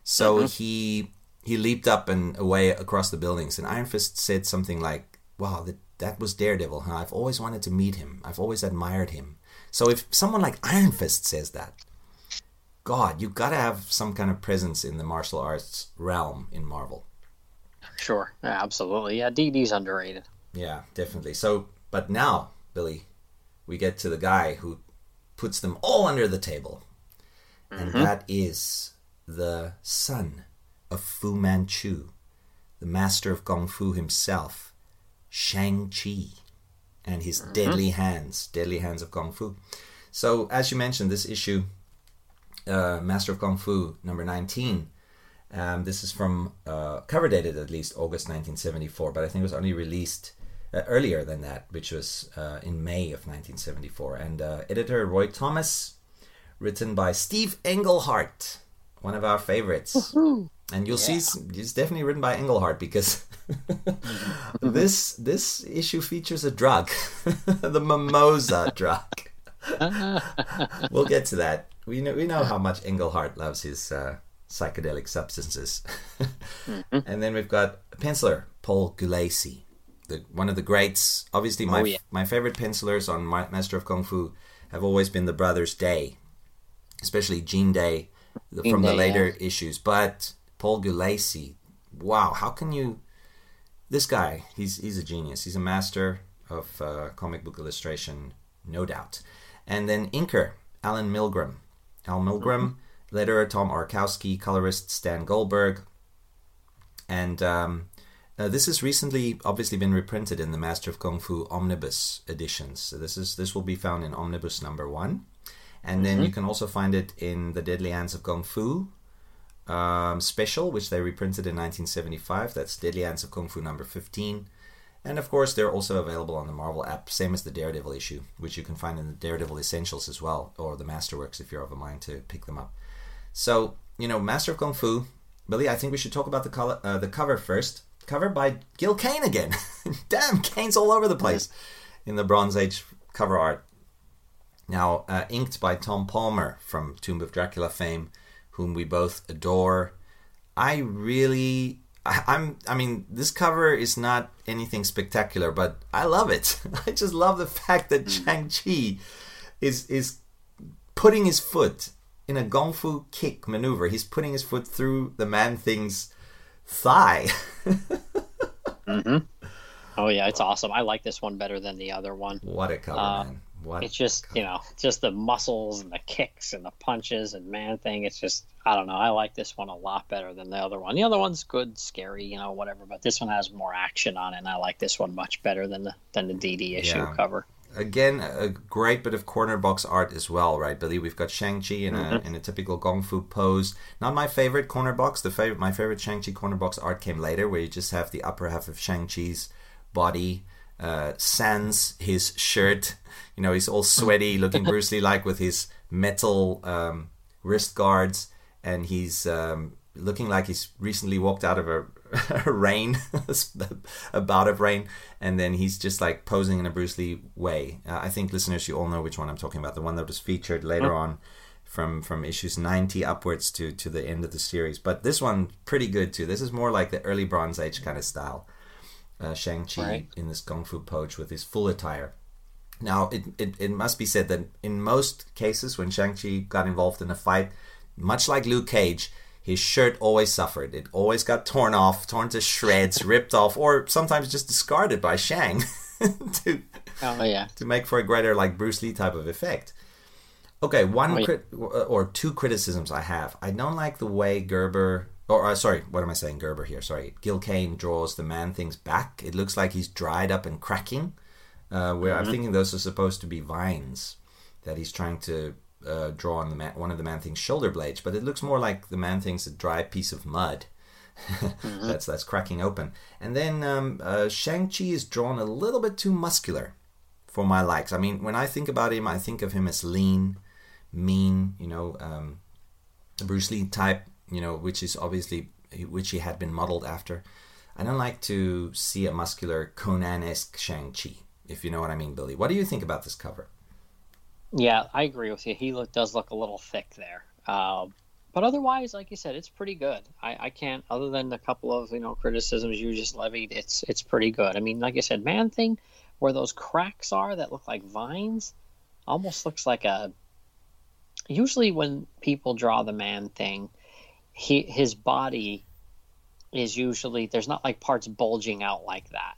So mm-hmm. he he leaped up and away across the buildings, and Iron Fist said something like, "Wow, that that was Daredevil, huh? I've always wanted to meet him. I've always admired him." So if someone like Iron Fist says that, God, you've gotta have some kind of presence in the martial arts realm in Marvel. Sure. Yeah, absolutely. Yeah, DD's underrated. Yeah, definitely. So, but now, Billy, we get to the guy who puts them all under the table, and mm-hmm. that is the son of Fu Manchu, the master of Kung Fu himself, Shang Chi, and his mm-hmm. deadly hands, deadly hands of Kung Fu. So, as you mentioned, this issue, uh, Master of Kung Fu number 19, um, this is from uh, cover dated at least August 1974, but I think it was only released uh, earlier than that, which was uh, in May of 1974. And uh, editor Roy Thomas, written by Steve Englehart, one of our favorites. And you'll see s- it's definitely written by Englehart because [laughs] this this issue features a drug, [laughs] the mimosa drug. [laughs] we'll get to that. We know we know how much Englehart loves his uh, psychedelic substances. And then we've got a penciler, Paul Gulacy, the one of the greats. Obviously, my Oh, yeah. my favorite pencilers on Master of Kung Fu have always been the brothers Day, especially Gene Day the, Gene from the Day, later issues. But Paul Gulacy, wow, how can you? This guy, he's he's a genius. He's a master of uh, comic book illustration, no doubt. And then inker Alan Milgrom, Al Milgrom, letterer Tom Orzechowski, colorist Stan Goldberg, and um, uh, this has recently obviously been reprinted in the Master of Kung Fu omnibus editions. So this is this will be found in omnibus number one, and then you can also find it in the Deadly Hands of Kung Fu um, special, which they reprinted in 1975. That's Deadly Hands of Kung Fu number 15. And of course, they're also available on the Marvel app, same as the Daredevil issue, which you can find in the Daredevil Essentials as well, or the Masterworks if you're of a mind to pick them up. So you know, Master of Kung Fu, Billy. I think we should talk about the color, uh, the cover first. Cover by Gil Kane again. [laughs] Damn, Kane's all over the place in the Bronze Age cover art. Now, uh, inked by Tom Palmer from Tomb of Dracula fame, whom we both adore. I really, I, I'm, I mean, this cover is not anything spectacular, but I love it. [laughs] I just love the fact that Shang Chi is is putting his foot in a gong fu kick maneuver. He's putting his foot through the man thing's thigh. [laughs] Oh yeah, it's awesome. I like this one better than the other one. what a cover, Uh, man! What It's just you know, just the muscles and the kicks and the punches and man thing. It's just I don't know. I like this one a lot better than the other one. The other one's good, scary, you know, whatever. But this one has more action on it, and I like this one much better than the than the DD issue Yeah. cover. again a great bit of corner box art as well, right, Billy? We've got Shang Chi in a mm-hmm. in a typical gong fu pose. Not my favorite corner box. The favorite my favorite Shang Chi corner box art came later, where you just have the upper half of Shang Chi's body. Uh, sans his shirt, you know, he's all sweaty, [laughs] looking Bruce Lee like with his metal um, wrist guards, and he's um, looking like he's recently walked out of a, [laughs] a rain, [laughs] a bout of rain, and then he's just like posing in a Bruce Lee way. Uh, I think listeners, you all know which one I'm talking about. The one that was featured later on, from from issues 90 upwards to to the end of the series. But this one pretty good too. This is more like the early Bronze Age kind of style. Uh, Shang Chi Right. in this kung fu pose with his full attire. Now, it, it, it must be said that in most cases, when Shang-Chi got involved in a fight, much like Luke Cage, his shirt always suffered. It always got torn off, torn to shreds, [laughs] ripped off, or sometimes just discarded by Shang [laughs] to, Oh yeah, to make for a greater, like Bruce Lee type of effect. Okay, one Oh, yeah. crit- or two criticisms I have. I don't like the way Gerber, or uh, sorry, what am I saying? Gerber here. Sorry, Gil Kane draws the man things back. It looks like he's dried up and cracking. Uh, where I'm thinking those are supposed to be vines that he's trying to uh, draw on the man, one of the man thing's shoulder blades, but it looks more like the man thing's a dry piece of mud. [laughs] that's that's cracking open. And then um, uh, Shang Chi is drawn a little bit too muscular for my likes. I mean, when I think about him, I think of him as lean, mean. You know, um, Bruce Lee type. You know, which is obviously which he had been modeled after. I don't like to see a muscular Conan-esque Shang Chi, if you know what I mean, Billy. What do you think about this cover? yeah, I agree with you. He look, does look a little thick there. Um, but otherwise, like you said, it's pretty good. I, I can't, other than a couple of you know criticisms you just levied, it's it's pretty good. I mean, like I said, man thing, where those cracks are that look like vines, almost looks like a. Usually, when people draw the man thing, he his body is usually there's not like parts bulging out like that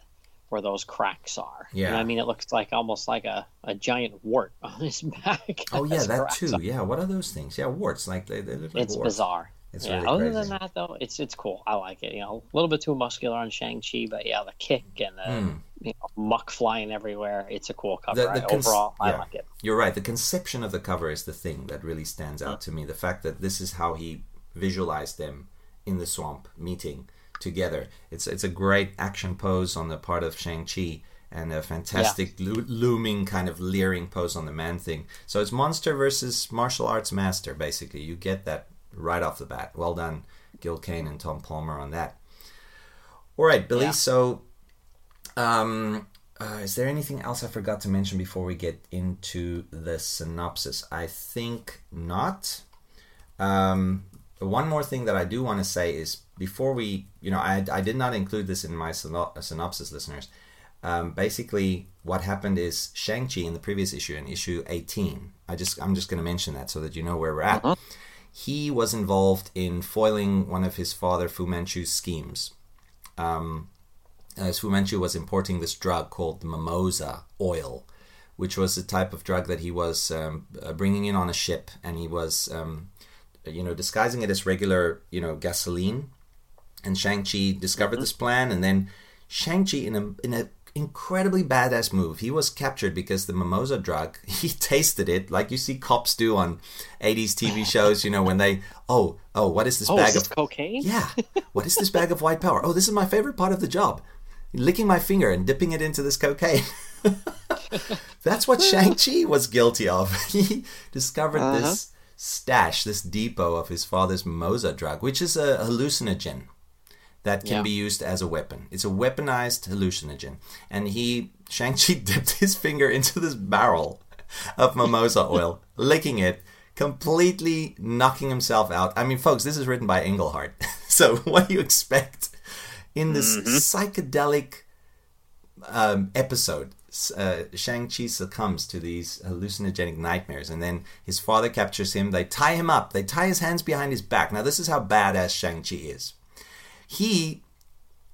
where those cracks are. You know Yeah. I mean, it looks like almost like a, a giant wart on his [laughs] back. Oh yeah, that too. it. Yeah, what are those things? Yeah, warts. Like they, they look like It's warts. bizarre. It's yeah. really Other crazy. than that, though, it's it's cool. I like it. You know, a little bit too muscular on Shang Chi, but yeah, the kick and the hmm. you know, muck flying everywhere. It's a cool cover. The- the cons- Overall, I like it. You're right. The conception of the cover is the thing that really stands out mm. to me. The fact that this is how he visualized them in the swamp meeting together. It's it's a great action pose on the part of Shang Chi and a fantastic lo- looming kind of leering pose on the man thing. So it's monster versus martial arts master. Basically, you get that right off the bat. Well done, Gil Kane and Tom Palmer on that. All right, Billy. Yeah. So um, uh, is there anything else I forgot to mention before we get into the synopsis? I think not. Um, one more thing that I do want to say is before we, you know, I, I did not include this in my synopsis, listeners. Um, basically, what happened is Shang Chi in the previous issue, in issue eighteen. I just I'm just going to mention that so that you know where we're at. He was involved in foiling one of his father Fu Manchu's schemes as Fu Manchu was importing this drug called the mimosa oil, which was the type of drug that he was um, uh, bringing in on a ship, and he was, um, you know, disguising it as regular, you know, gasoline. And Shang Chi discovered mm-hmm. this plan, and then Shang Chi, in a in a incredibly badass move, he was captured because the mimosa drug. [laughs] He tasted it like you see cops do on '80s TV [laughs] shows. You know, when they, oh, oh, what is this Oh, bag is this of cocaine? yeah. [laughs] What is this bag of white power? Oh, this is my favorite part of the job. Licking my finger and dipping it into this cocaine. That's what Shang-Chi was guilty of. He discovered uh-huh. this stash, this depot of his father's Mimosa drug, which is a hallucinogen that can Yeah. be used as a weapon. It's a weaponized hallucinogen. And he, Shang-Chi [laughs] dipped his finger into this barrel of mimosa oil, licking it, completely knocking himself out. I mean, folks, this is written by Englehart. [laughs] so what do you expect in this psychedelic um, episode? Uh, Shang-Chi succumbs to these hallucinogenic nightmares, and then his father captures him. They tie him up. They tie his hands behind his back. Now, this is how badass Shang-Chi is he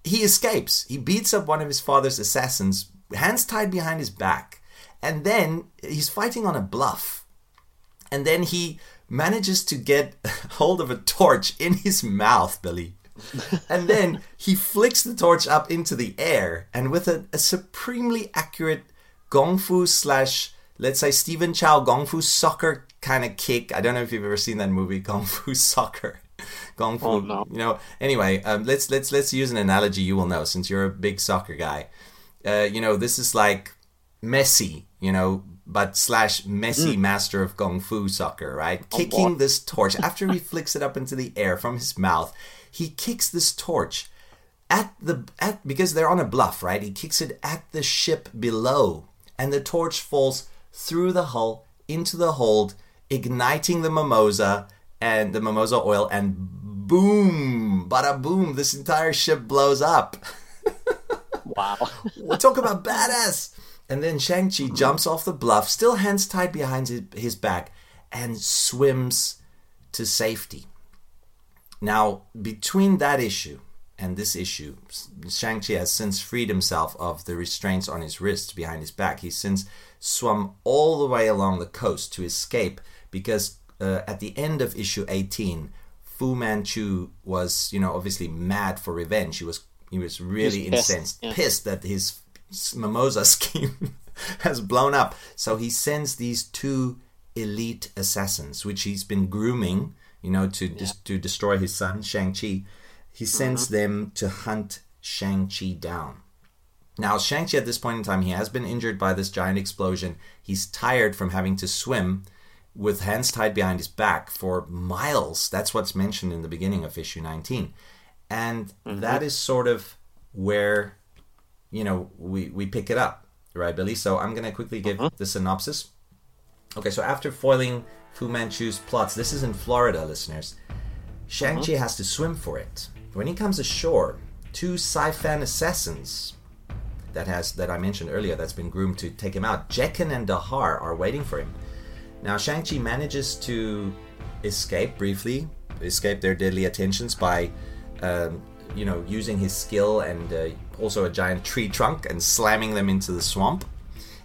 he escapes. He beats up one of his father's assassins, hands tied behind his back, and then he's fighting on a bluff. And then he manages to get [laughs] hold of a torch in his mouth, Billy. [laughs] and then he flicks the torch up into the air, and with a, a supremely accurate gong fu slash, let's say Stephen Chow gong fu soccer kind of kick. I don't know if you've ever seen that movie, Gong Fu [laughs] Soccer. Gong Fu, Oh, no. you know. Anyway, um, let's let's let's use an analogy you will know since you're a big soccer guy. Uh, you know, this is like Messi, you know, but slash Messi, master of Kung Fu soccer, right? Kicking this torch after he flicks it up into the air from his mouth. He kicks this torch at the at because they're on a bluff, right? He kicks it at the ship below, and the torch falls through the hull into the hold, igniting the mimosa and the mimosa oil, and boom, bada boom, this entire ship blows up. [laughs] Wow. We'll talk about badass. And then Shang-Chi hmm. jumps off the bluff, still hands tied behind his, his back, and swims to safety. Now, between that issue and this issue, Shang-Chi has since freed himself of the restraints on his wrists behind his back. He's since swum all the way along the coast to escape because uh, at the end of issue 18, Fu Manchu was, you know, obviously mad for revenge. He was he was really He was pissed, incensed, yeah. pissed that his mimosa [laughs] scheme has blown up. So he sends these two elite assassins, which he's been grooming, you know, to dis- to destroy his son Shang Chi. He sends mm-hmm. them to hunt Shang Chi down. Now, Shang Chi at this point in time, he has been injured by this giant explosion. He's tired from having to swim with hands tied behind his back for miles. That's what's mentioned in the beginning of issue 19. And mm-hmm. that is sort of where, you know, we, we pick it up, right, Billy? So I'm going to quickly give mm-hmm. the synopsis. Okay, so after foiling Fu Manchu's plots, this is in Florida, listeners. Shang-Chi has to swim for it. When he comes ashore, two Si-Fan assassins that has that I mentioned earlier that's been groomed to take him out, Jekin and Dahar are waiting for him. Now Shang-Chi manages to escape briefly, escape their deadly attentions by um, you know, using his skill and uh, also a giant tree trunk and slamming them into the swamp.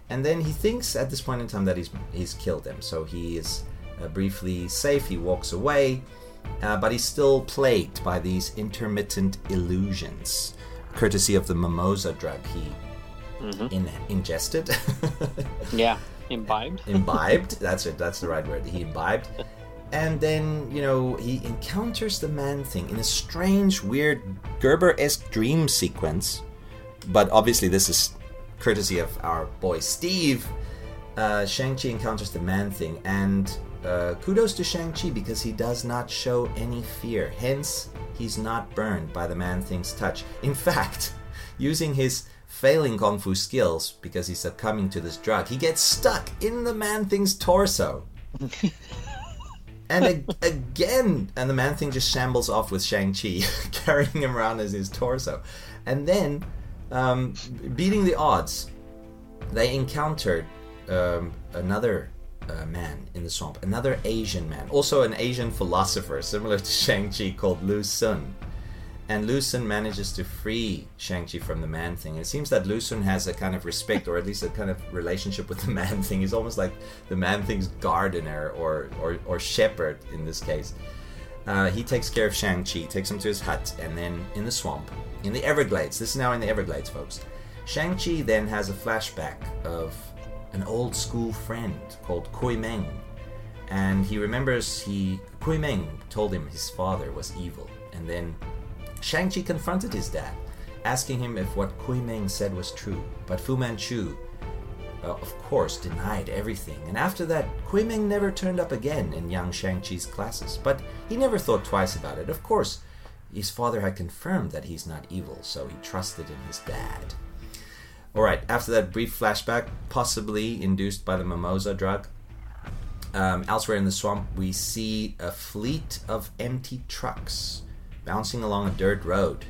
And then he thinks at this point in time that he's he's killed them, so he is uh, briefly safe. He walks away, uh, but he's still plagued by these intermittent illusions, courtesy of the mimosa drug he in, ingested, [laughs] Yeah. Imbibed. [laughs] imbibed. That's it. That's the right word. He imbibed. And then, you know, he encounters the man thing in a strange, weird, Gerber esque dream sequence. But obviously, this is courtesy of our boy Steve. Uh, Shang-Chi encounters the man thing, and uh, kudos to Shang-Chi because he does not show any fear. Hence, he's not burned by the man thing's touch. In fact, [laughs] using his failing kung fu skills because he's succumbing to this drug, he gets stuck in the man thing's torso. [laughs] And ag- again, and the man thing just shambles off with Shang-Chi, [laughs] carrying him around as his torso. And then, um, beating the odds, they encountered um, another uh, man in the swamp, another Asian man, also an Asian philosopher, similar to [laughs] Shang-Chi, called Lu Sun. And Lu Sun manages to free Shang-Chi from the man thing. It seems that Lu Sun has a kind of respect, or at least a kind of relationship with the [laughs] man thing. He's almost like the man thing's gardener or, or, or shepherd in this case. Uh, he takes care of Shang-Chi, takes him to his hut, and then in the swamp, in the Everglades. This is now in the Everglades, folks. Shang-Chi then has a flashback of an old school friend called Kui Meng. And he remembers he Kui Meng told him his father was evil. And then Shang-Chi confronted his dad, asking him if what Kui Meng said was true. But Fu Manchu uh, of course, denied everything, and after that, Kuimeng never turned up again in young Shang-Chi's classes. But he never thought twice about it. Of course, his father had confirmed that he's not evil, so he trusted in his dad. Alright, after that brief flashback, possibly induced by the mimosa drug, um, elsewhere in the swamp, we see a fleet of empty trucks bouncing along a dirt road.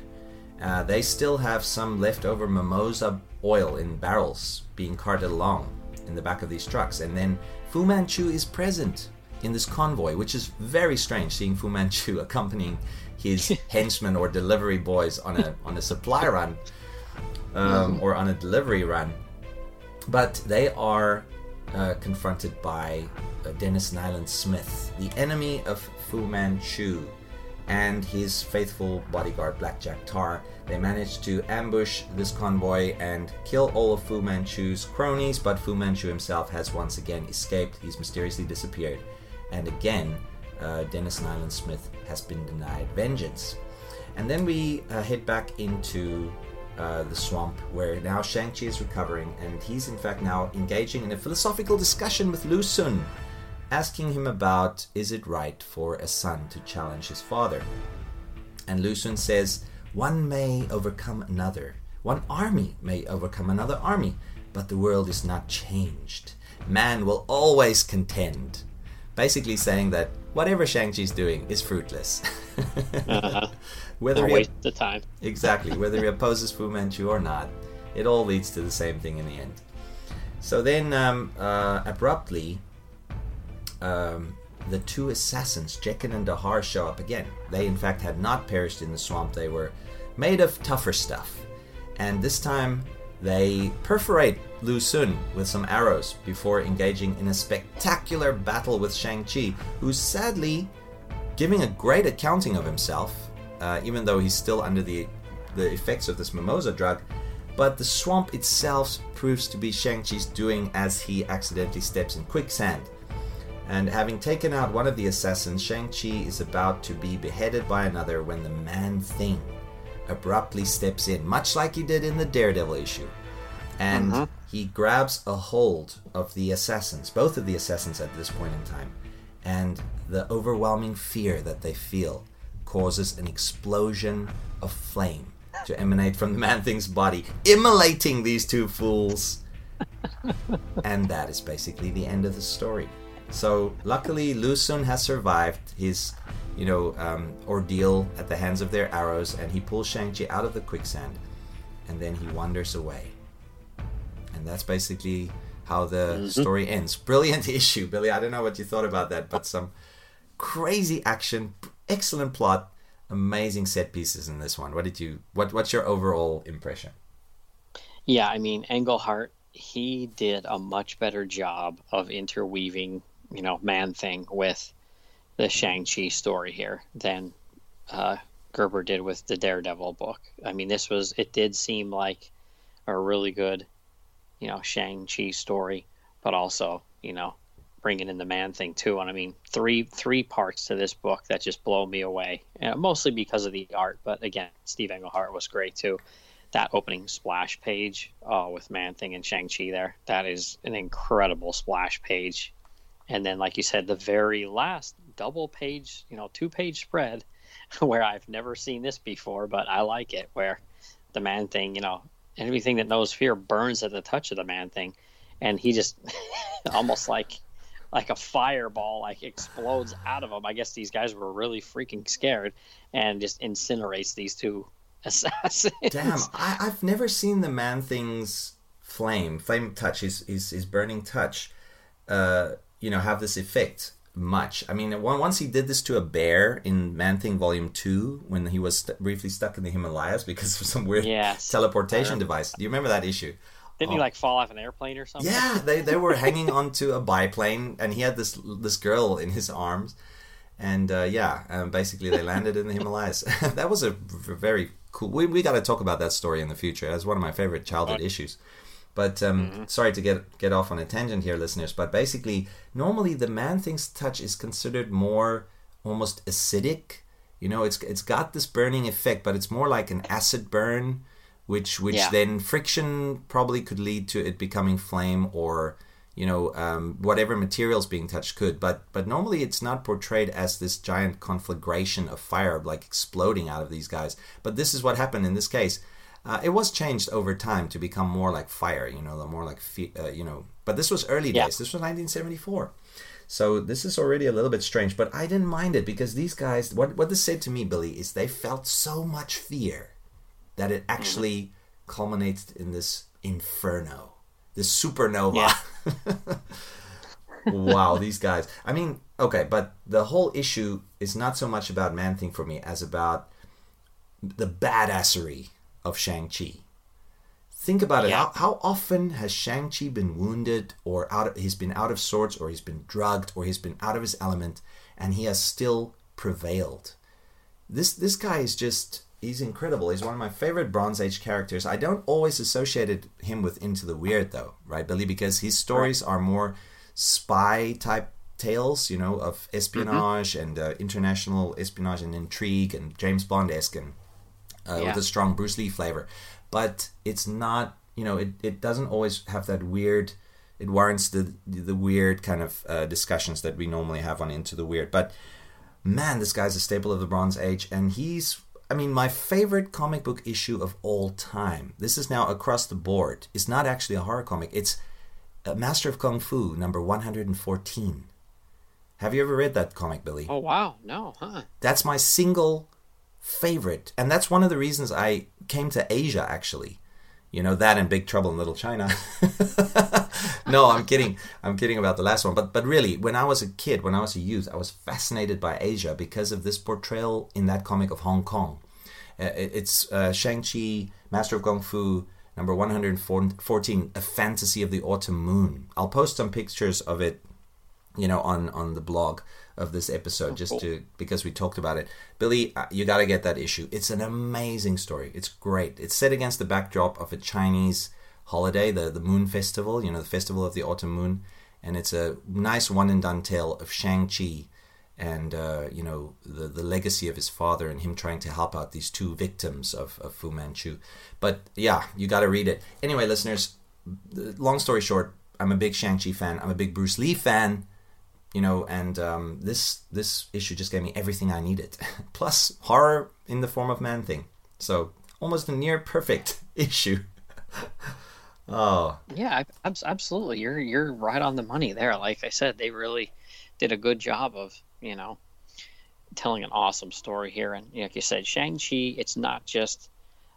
Uh, they still have some leftover mimosa oil in barrels being carted along in the back of these trucks. And then Fu Manchu is present in this convoy, which is very strange seeing Fu Manchu [laughs] accompanying his [laughs] henchmen or delivery boys on a on a supply run um, or on a delivery run. But they are uh, confronted by uh, Denis Nayland Smith, the enemy of Fu Manchu, and his faithful bodyguard Black Jack Tarr. They manage to ambush this convoy and kill all of Fu Manchu's cronies, but Fu Manchu himself has once again escaped. He's mysteriously disappeared. And again, uh, Denis Nayland Smith has been denied vengeance. And then we uh, head back into uh, the swamp where now Shang-Chi is recovering and he's in fact now engaging in a philosophical discussion with Lu Sun, asking him about is it right for a son to challenge his father. And Lu Sun says, one may overcome another, one army may overcome another army, but the world is not changed. Man will always contend. Basically saying that whatever Shang-Chi's doing is fruitless. [laughs] Uh-huh. Whether A he waste of time. Exactly. Whether he opposes Fu Manchu or not, it all leads to the same thing in the end. So then, um, uh, abruptly, um, the two assassins, Jekin and Dahar, show up again. They, in fact, had not perished in the swamp. They were made of tougher stuff. And this time, they perforate Lu Sun with some arrows before engaging in a spectacular battle with Shang-Chi, who's sadly giving a great accounting of himself, uh, even though he's still under the the effects of this mimosa drug. But the swamp itself proves to be Shang-Chi's doing as he accidentally steps in quicksand. And having taken out one of the assassins, Shang-Chi is about to be beheaded by another when the Man Thing abruptly steps in, much like he did in the Daredevil issue. And he grabs a hold of the assassins, both of the assassins at this point in time. And the overwhelming fear that they feel causes an explosion of flame to emanate from the Man Thing's body, immolating these two fools. [laughs] and that is basically the end of the story. So luckily, Lu Sun has survived his, you know, um, ordeal at the hands of their arrows, and he pulls Shang-Chi out of the quicksand, and then he wanders away. And that's basically how the story ends. Brilliant [laughs] issue, Billy. I don't know what you thought about that, but some crazy action, excellent plot, amazing set pieces in this one. What did you? What What's your overall impression? Yeah, I mean, Englehart, he did a much better job of interweaving, you know, Man Thing with the Shang-Chi story here than uh, Gerber did with the Daredevil book. I mean, this was, it did seem like a really good, you know, Shang-Chi story, but also, you know, bringing in the Man Thing too. And I mean, three three parts to this book that just blow me away, mostly because of the art. But again, Steve Englehart was great too that opening splash page oh, with Man Thing and Shang Chi there. That is an incredible splash page. And then, like you said, the very last double page, you know, two page spread, [laughs] where I've never seen this before, but I like it. Where the Man Thing, you know, anything that knows fear burns at the touch of the Man Thing, and he just [laughs] almost like like a fireball like explodes out of him. I guess these guys were really freaking scared and just incinerates these two [laughs] assassins. Damn, I, I've never seen the Man Thing's flame, flame touch, his his, his burning touch, uh, you know, have this effect much. I mean, once he did this to a bear in Man Thing Volume Two when he was st- briefly stuck in the Himalayas because of some weird Yes. teleportation device. Do you remember that issue? Didn't he like fall off an airplane or something? Yeah, they, they were [laughs] hanging onto a biplane, and he had this this girl in his arms, and uh, yeah, um, basically they landed in the Himalayas. [laughs] that was a very cool. We we got to talk about that story in the future. That's one of my favorite childhood issues. But um, sorry to get get off on a tangent here, listeners. But basically, normally the man thing's touch is considered more almost acidic. You know, it's it's got this burning effect, but it's more like an acid burn which which Yeah. then friction probably could lead to it becoming flame or you know um, whatever materials being touched could. But but normally it's not portrayed as this giant conflagration of fire like exploding out of these guys. But this is what happened in this case. Uh, it was changed over time to become more like fire you know the more like fe- uh, you know. But this was early Yeah. days. This was 1974 so this is already a little bit strange but i didn't mind it because these guys what, what this said to me billy is they felt so much fear that it actually culminates in this inferno, this supernova. [laughs] wow, these guys. I mean, okay, but the whole issue is not so much about Man Thing for me as about the badassery of Shang-Chi. Think about it. Yeah. How, how often has Shang-Chi been wounded or out of, he's been out of sorts or he's been drugged or he's been out of his element and he has still prevailed? this this guy is just he's incredible. He's one of my favorite Bronze Age characters. I don't always associate him with Into the Weird though, right, Billy? Because his stories are more spy type tales, you know, of espionage and uh, international espionage and intrigue and James Bond esque and uh, Yeah. with a strong Bruce Lee flavor. But it's not, you know, it, it doesn't always have that weird. It warrants the the weird kind of uh, discussions that we normally have on Into the Weird, but man, this guy's a staple of the Bronze Age, and he's, I mean, my favorite comic book issue of all time. This is now across the board. It's not actually a horror comic, it's uh, Master of Kung Fu, number 114. Have you ever read that comic, Billy? Oh wow, no, huh? That's my single favorite, and that's one of the reasons I came to Asia, actually. You know that and Big Trouble in Little China. [laughs] no, I'm kidding. I'm kidding about the last one. But but really, when I was a kid, when I was a youth, I was fascinated by Asia because of this portrayal in that comic of Hong Kong. Uh, it- it's uh, Shang Chi, Master of Kung Fu, number 114, A Fantasy of the Autumn Moon. I'll post some pictures of it you know on on the blog of this episode just to because we talked about it. Billy uh, you got to get that issue. It's an amazing story. It's great. It's set against the backdrop of a chinese holiday the the moon festival you know the festival of the autumn moon. And it's a nice one and done tale of shang-chi and uh, you know the the legacy of his father and him trying to help out these two victims of, of fu manchu. But yeah you got to read it. Anyway listeners long story short i'm a big shang-chi fan. I'm a big bruce lee fan you know and um, this this issue just gave me everything i needed [laughs] plus horror in the form of man thing so almost a near perfect [laughs] issue [laughs] oh Yeah, absolutely. You're you're right on the money there. Like I said, they really did a good job of you know telling an awesome story here. And like you said, Shang Chi, it's not just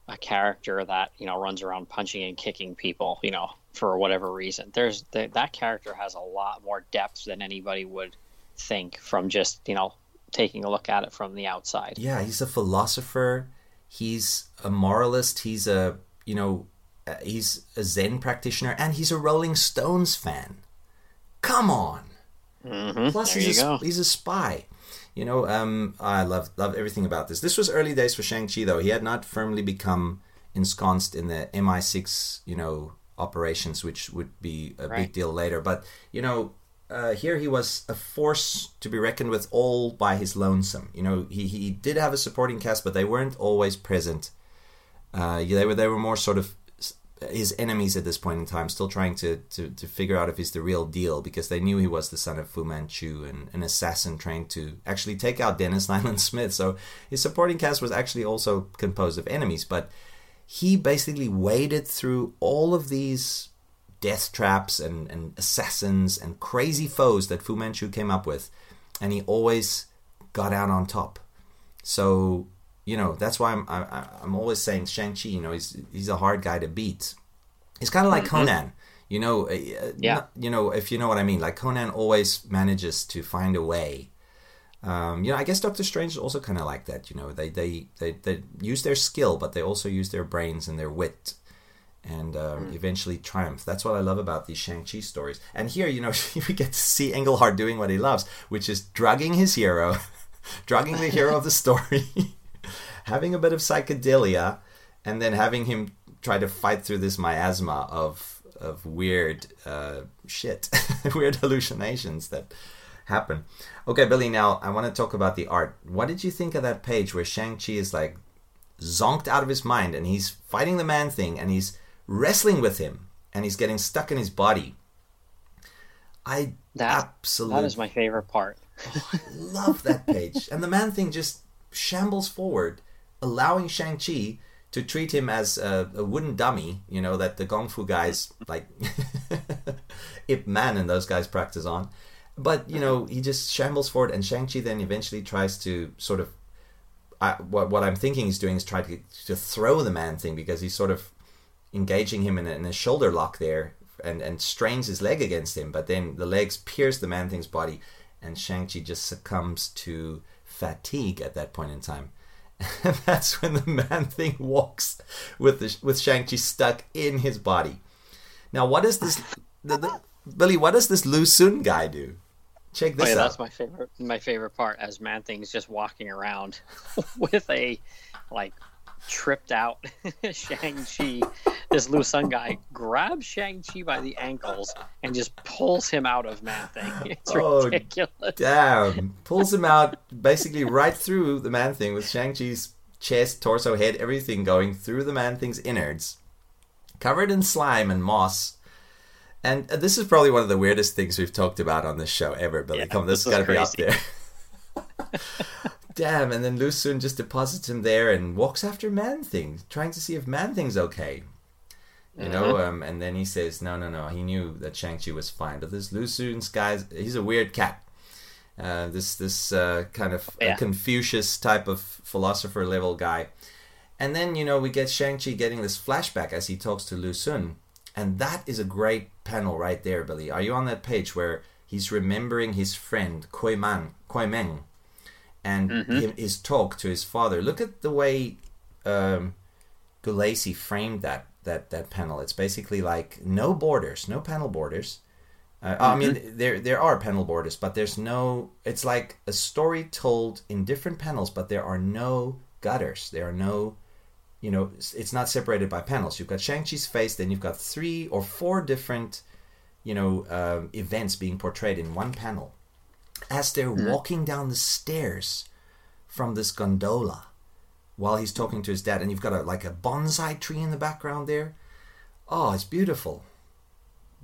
a character that you know runs around punching and kicking people, you know, for whatever reason. There's th- that character has a lot more depth than anybody would think from just you know taking a look at it from the outside. yeah he's a philosopher he's a moralist he's a you know uh, he's a zen practitioner and he's a rolling stones fan come on Mm-hmm. Plus, there he's a, he's a spy. You know, um, I love love everything about this. This was early days for Shang Chi, though. He had not firmly become ensconced in the MI6, you know, operations, which would be a big deal later. But you know, uh, here he was a force to be reckoned with, all by his lonesome. You know, he he did have a supporting cast, but they weren't always present. Uh, they were they were more sort of his enemies at this point in time, still trying to, to, to figure out if he's the real deal because they knew he was the son of Fu Manchu and an assassin trained to actually take out Dennis [laughs] Nayland Smith. So his supporting cast was actually also composed of enemies, but he basically waded through all of these death traps and, and assassins and crazy foes that Fu Manchu came up with, and he always got out on top. So you know that's why I'm I, I'm always saying Shang Chi. You know he's he's a hard guy to beat. He's kind of like Conan. You know, uh, uh, Yeah. you know if you know what I mean. Like Conan always manages to find a way. Um, you know, I guess Doctor Strange is also kind of like that. You know, they, they they they use their skill, but they also use their brains and their wit, and um, eventually triumph. That's what I love about these Shang Chi stories. And here, you know, [laughs] we get to see Englehart doing what he loves, which is drugging his hero, [laughs] drugging the hero of the story, [laughs] having a bit of psychedelia, and then having him try to fight through this miasma of of weird uh, shit, weird hallucinations that happen. Okay, Billy. Now I want to talk about the art. What did you think of that page where Shang Chi is like zonked out of his mind and he's fighting the man thing and he's wrestling with him and he's getting stuck in his body. I That absolutely that is my favorite part. Oh, I love that page. and the man thing just shambles forward, allowing Shang-Chi to treat him as a, a wooden dummy, you know, that the Kung Fu guys, like [laughs] Ip Man and those guys practice on. But, you know, he just shambles forward, and Shang-Chi then eventually tries to sort of. I, what, what I'm thinking he's doing is try to, to throw the man thing because he's sort of engaging him in a, in a shoulder lock there and, and strains his leg against him, but then the legs pierce the man thing's body, and Shang-Chi just succumbs to fatigue at that point in time. [laughs] And that's when the man thing walks with the, with Shang-Chi stuck in his body. Now, what is this, the, the, Billy? What does this Lu Sun guy do? Check Oh, yeah, out. that's my favorite. My favorite part as Man Thing's just walking around [laughs] with a like tripped out [laughs] Shang Chi. This Lu Sun guy grabs Shang Chi by the ankles and just pulls him out of Man Thing. [laughs] It's Oh, ridiculous. Damn. Pulls him out basically right through the man thing with Shang-Chi's chest, torso, head, everything going through the man thing's innards, covered in slime and moss. And this is probably one of the weirdest things we've talked about on this show ever, Billy. Yeah, Come, this, this has got to be up there. [laughs] Damn, and then Lu Sun just deposits him there and walks after Man Thing, trying to see if Man Thing's okay. You know, Mm-hmm. um, and then he says, no, no, no. He knew that Shang-Chi was fine. But this Lu Sun's guy's, he's a weird cat. Uh, this this uh, kind of Yeah. Confucius type of philosopher level guy. And then, you know, we get Shang-Chi getting this flashback as he talks to Lu Sun. And that is a great panel right there, Billy. Are you on that page where he's remembering his friend, Koi Man, Koi Meng, and him, his talk to his father? Look at the way um, Gulacy framed that, that, that panel. It's basically like no borders, no panel borders. Uh, I mean, there there are panel borders, but there's no. It's like a story told in different panels, but there are no gutters. There are no, you know, it's- not separated by panels. You've got Shang Chi's face, then you've got three or four different, you know, um, events being portrayed in one panel, as they're walking down the stairs from this gondola, while he's talking to his dad, and you've got a like a bonsai tree in the background there. Oh, it's beautiful.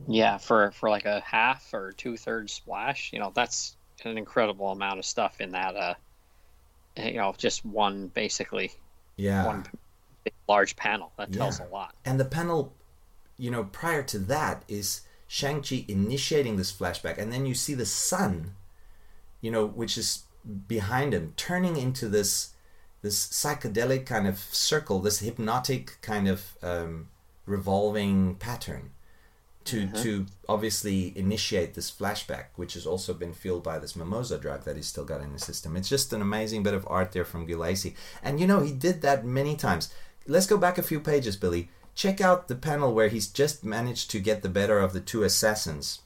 Yeah, for for like a half or two thirds splash, you know, that's an incredible amount of stuff in that. Uh, you know, just one basically Yeah. one big, large panel that tells Yeah. a lot. And the panel, you know, prior to that is Shang-Chi initiating this flashback, and then you see the sun, you know, which is behind him, turning into this this psychedelic kind of circle, this hypnotic kind of um, revolving pattern to to obviously initiate this flashback, which has also been fueled by this mimosa drug that he's still got in his system. It's just an amazing bit of art there from Gulacy, and you know he did that many times. Let's go back a few pages, Billy. Check out the panel where he's just managed to get the better of the two assassins,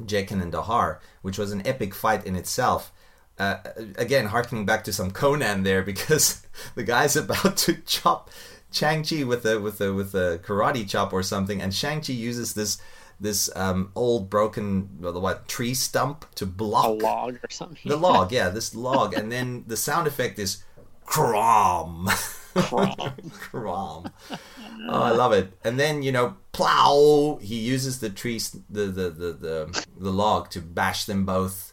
Jekin and Dahar, which was an epic fight in itself. Uh, again, harkening back to some Conan there, [laughs] because the guy's about to chop Shang Chi with a with a with a karate chop or something, and Shang Chi uses this this um, old broken what tree stump to block A log or something. the log. [laughs] Yeah, this log, and then the sound effect is crom. [laughs] crom. Oh, I love it. And then you know, plow. He uses the trees, the the the the, the log to bash them both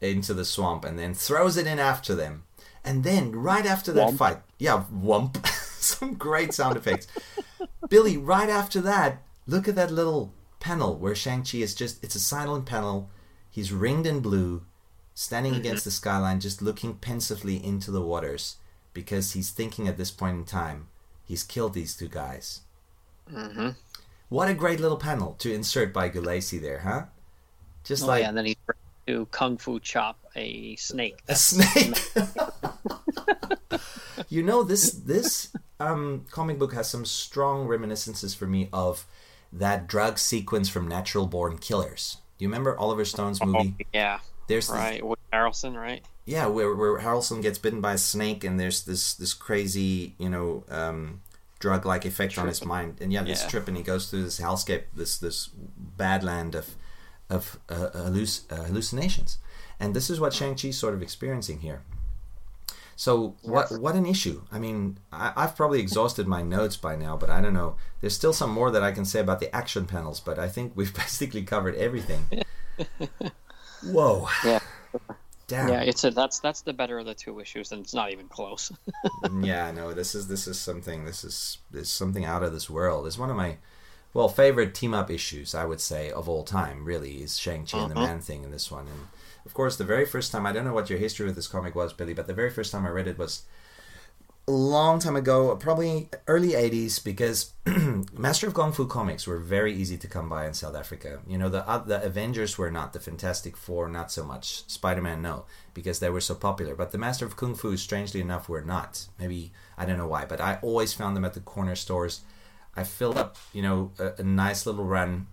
into the swamp, and then throws it in after them. And then right after that Whomp. fight, yeah, whump. [laughs] Some great sound effects. Billy, right after that, look at that little panel where Shang-Chi is just, it's a silent panel. He's ringed in blue, standing against mm-hmm. the skyline, just looking pensively into the waters because he's thinking at this point in time, he's killed these two guys. Mm-hmm. What a great little panel to insert by Gulacy there, huh? Just Oh, like yeah, and then he to kung fu chop a snake. a snake. [laughs] you know this this um, comic book has some strong reminiscences for me of that drug sequence from Natural Born Killers. Do you remember Oliver Stone's movie? Yeah, There's right. Harrelson, right? yeah, where where Harrelson gets bitten by a snake and there's this this crazy you know um, drug like effect on his mind and yeah this Yeah. trip and he goes through this hellscape this this bad land of of uh, halluc- uh, hallucinations and this is what Shang Chi's sort of experiencing here. So what what an issue! I mean, I, I've probably exhausted my notes by now, but I don't know. There's still some more that I can say about the action panels, but I think we've [laughs] basically covered everything. [laughs] Whoa! Yeah. Damn. Yeah, it's a that's that's the better of the two issues, and it's not even close. [laughs] yeah, no, this is this is something. This is this is something out of this world. It's one of my well favorite team up issues, I would say, of all time. Really, is Shang Chi and the uh-huh. Man Thing in this one, and of course, the very first time I don't know what your history with this comic was, Billy, but the very first time I read it was long time ago, probably early 80s, because [clears throat] Master of Kung Fu comics were very easy to come by in South Africa. You know, the uh, the Avengers were not, the Fantastic Four, not so much. Spider Man, no, because they were so popular. But the Master of Kung Fu, strangely enough, were not. Maybe, I don't know why, but I always found them at the corner stores. I filled up, you know, a, a nice little run,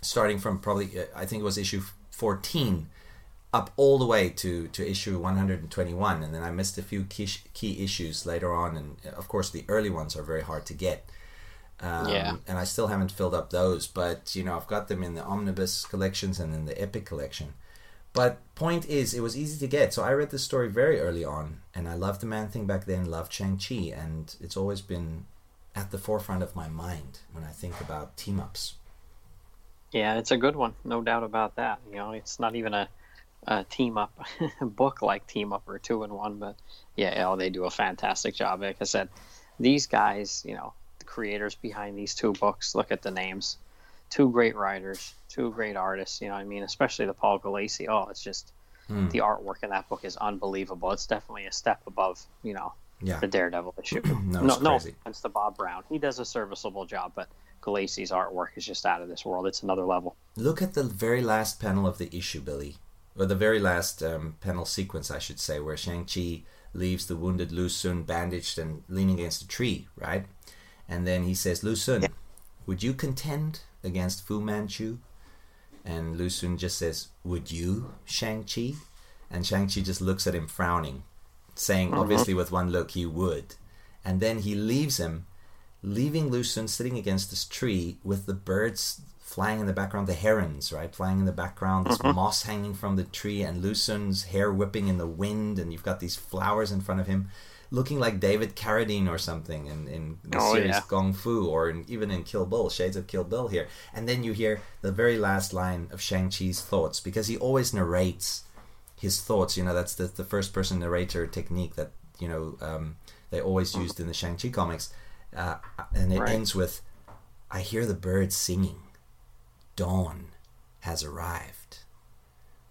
starting from probably, uh, I think it was issue 14 up all the way to, to issue 121 and then i missed a few key, key issues later on and of course the early ones are very hard to get um, Yeah. and i still haven't filled up those but you know i've got them in the omnibus collections and in the epic collection but point is it was easy to get so i read this story very early on and i loved the man thing back then loved shang-chi and it's always been at the forefront of my mind when i think about team ups yeah, it's a good one, no doubt about that. You know, it's not even a, a team up [laughs] book like Team Up or Two in One, but yeah, oh, they do a fantastic job. Like I said, these guys, you know, the creators behind these two books. Look at the names, two great writers, two great artists. You know, what I mean, especially the Paul Gulacy. Oh, it's just hmm. the artwork in that book is unbelievable. It's definitely a step above, you know, yeah the Daredevil issue. [clears throat] No, no, it's no offense to Bob Brown. He does a serviceable job, but Gulacy's artwork is just out of this world. It's another level. Look at the very last panel of the issue, Billy. Or the very last um, panel sequence, I should say, where Shang-Chi leaves the wounded Lu Sun bandaged and leaning against a tree, right? And then he says, Lu Sun, would you contend against Fu Manchu? And Lu Sun just says, Would you, Shang-Chi? And Shang-Chi just looks at him frowning, saying, obviously with one look, he would. And then he leaves him, leaving Lu Sun sitting against this tree with the birds flying in the background, the herons, right, flying in the background, this moss hanging from the tree, and Lu Sun's hair whipping in the wind, and you've got these flowers in front of him, looking like David Carradine or something in, in the Oh, series yeah. Gong Fu, or in, even in Kill Bill, Shades of Kill Bill here. And then you hear the very last line of Shang-Chi's thoughts, because he always narrates his thoughts. You know, that's the, the first person narrator technique that, you know, um, they always used in the Shang-Chi comics. Uh, and it Right. ends with, I hear the birds singing. Dawn has arrived.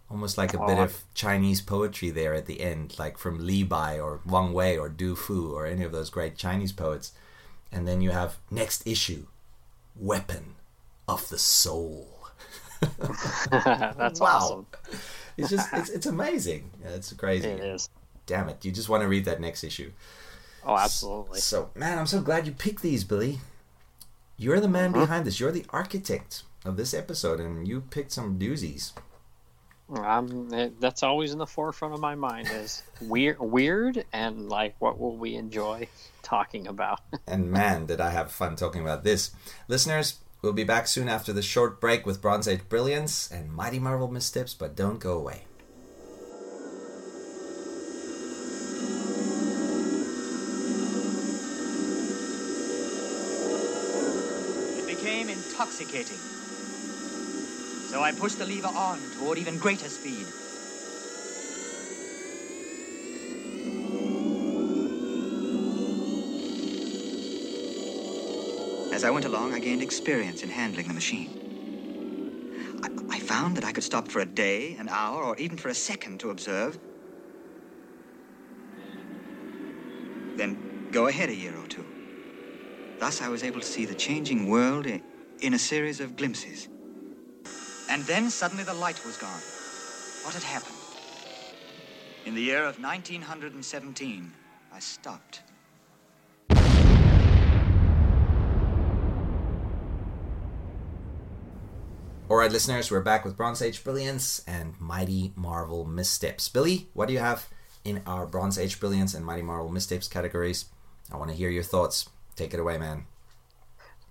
Almost like a bit Oh. of Chinese poetry there at the end, like from Li Bai or Wang Wei or Du Fu or any of those great Chinese poets. And then you have next issue, Weapon of the Soul. [laughs] That's Wow. awesome. It's just, it's, it's amazing. Yeah, It's crazy. It is. Damn it. You just want to read that next issue. Oh, absolutely. So, man, I'm so glad you picked these, Billy. You're the man mm-hmm. behind this. You're the architect of this episode, and you picked some doozies. Um, it, that's always in the forefront of my mind is weird, weird, and like what will we enjoy talking about? [laughs] And man, did I have fun talking about this. Listeners, we'll be back soon after the short break with Bronze Age Brilliance and Mighty Marvel Missteps, but don't go away. It became intoxicating. So I pushed the lever on toward even greater speed. As I went along, I gained experience in handling the machine. I, I found that I could stop for a day, an hour, or even for a second to observe. Then go ahead a year or two. Thus, I was able to see the changing world in, in a series of glimpses. And then suddenly the light was gone. What had happened? In the year of 1917, I stopped. All right, listeners, we're back with Bronze Age Brilliance and Mighty Marvel Missteps. Billy, what do you have in our Bronze Age Brilliance and Mighty Marvel Missteps categories? I want to hear your thoughts. Take it away, man.